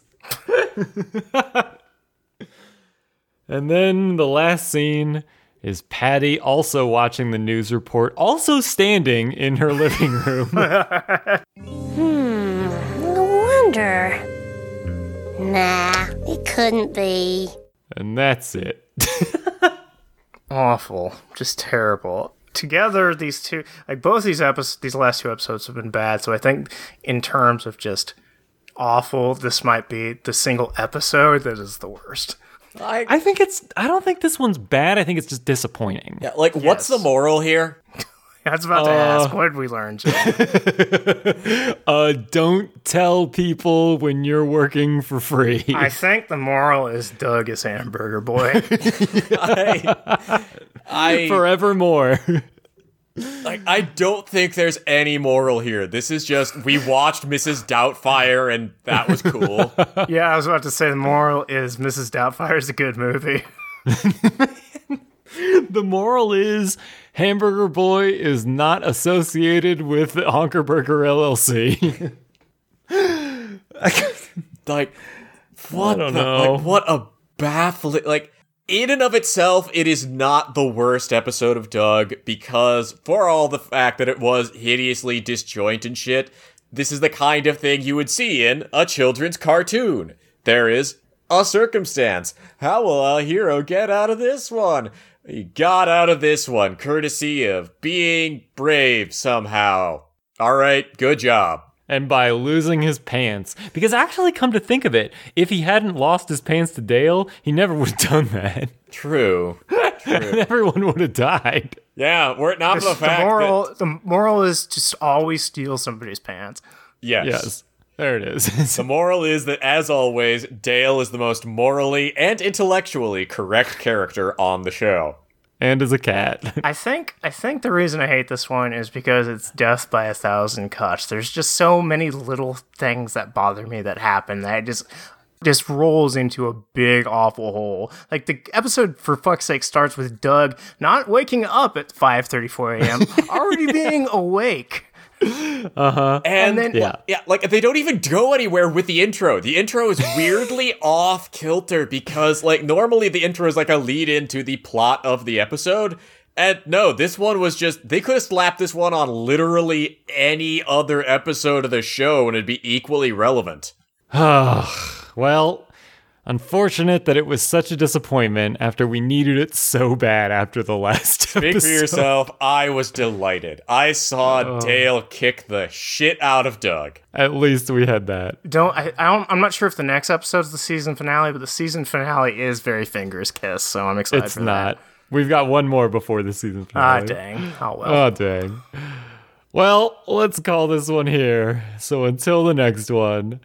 [SPEAKER 1] and then the last scene is Patti also watching the news report, also standing in her living room.
[SPEAKER 7] Hmm, no wonder. Nah, it couldn't be.
[SPEAKER 1] and that's it.
[SPEAKER 3] Awful. Just terrible. Together, these two, like both these episodes, these last two episodes have been bad. So I think, in terms of just awful, this might be the single episode that is the worst.
[SPEAKER 2] I,
[SPEAKER 1] I think it's. I don't think this one's bad. I think it's just disappointing.
[SPEAKER 2] yeah, like, what's the moral here?
[SPEAKER 3] I was about to ask, what we learned?
[SPEAKER 1] Uh, don't tell people when you're working for free.
[SPEAKER 3] I think the moral is Doug is hamburger boy.
[SPEAKER 2] I, I
[SPEAKER 1] Forevermore.
[SPEAKER 2] like. I don't think there's any moral here. This is just we watched Mrs. Doubtfire, and that was cool.
[SPEAKER 3] yeah, I was about to say the moral is Mrs. Doubtfire is a good movie.
[SPEAKER 1] the moral is Hamburger Boy is not associated with Honkerburger LLC.
[SPEAKER 2] like, what? the-
[SPEAKER 1] know.
[SPEAKER 2] Like, what a baffling. Like, in and of itself, it is not the worst episode of Doug because, for all the fact that it was hideously disjoint and shit, this is the kind of thing you would see in a children's cartoon. There is a circumstance. How will our hero get out of this one? He got out of this one courtesy of being brave somehow. All right, good job.
[SPEAKER 1] and by losing his pants. Because actually, come to think of it, if he hadn't lost his pants to Dale, he never would have done that.
[SPEAKER 2] True.
[SPEAKER 1] And everyone would have died.
[SPEAKER 2] Yeah, were it not for the
[SPEAKER 3] the
[SPEAKER 2] fact
[SPEAKER 3] moral,
[SPEAKER 2] that
[SPEAKER 3] the moral is just always steal somebody's pants.
[SPEAKER 2] yes.
[SPEAKER 1] Yes. There it is.
[SPEAKER 2] The moral is that, as always, Dale is the most morally and intellectually correct character on the show.
[SPEAKER 1] and as a cat.
[SPEAKER 3] I think I think the reason I hate this one is because it's death by a thousand cuts. There's just so many little things that bother me that happen that it just just rolls into a big awful hole. Like the episode for fuck's sake starts with Doug not waking up at 5:34 a.m. already being awake. Uh-huh.
[SPEAKER 2] And,
[SPEAKER 3] then-
[SPEAKER 2] yeah. yeah, like they don't even go anywhere with the intro. The intro is weirdly off kilter because, like, normally the intro is like a lead into the plot of the episode. And no, this one was just, they could have slapped this one on literally any other episode of the show and it'd be equally relevant.
[SPEAKER 1] well, unfortunate that it was such a disappointment after we needed it so bad after the last
[SPEAKER 2] Speak
[SPEAKER 1] episode.
[SPEAKER 2] for yourself. I was delighted. I saw Dale kick the shit out of Doug.
[SPEAKER 1] At least we had that.
[SPEAKER 3] Don't I, I don't I'm not sure if the next episode's the season finale, but the season finale is very fingers kiss, so I'm excited
[SPEAKER 1] It's
[SPEAKER 3] for
[SPEAKER 1] not. We've got one more before the season
[SPEAKER 3] finale. Ah, dang. Oh well.
[SPEAKER 1] Oh, dang. Well, let's call this one here. So until the next one,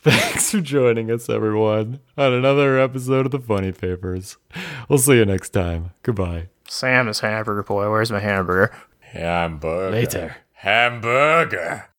[SPEAKER 1] thanks for joining us, everyone, on another episode of the Funnie Papers. We'll see you next time. Goodbye.
[SPEAKER 3] Sam is hamburger boy. Where's my hamburger?
[SPEAKER 2] Hamburger.
[SPEAKER 1] Later.
[SPEAKER 2] Hamburger.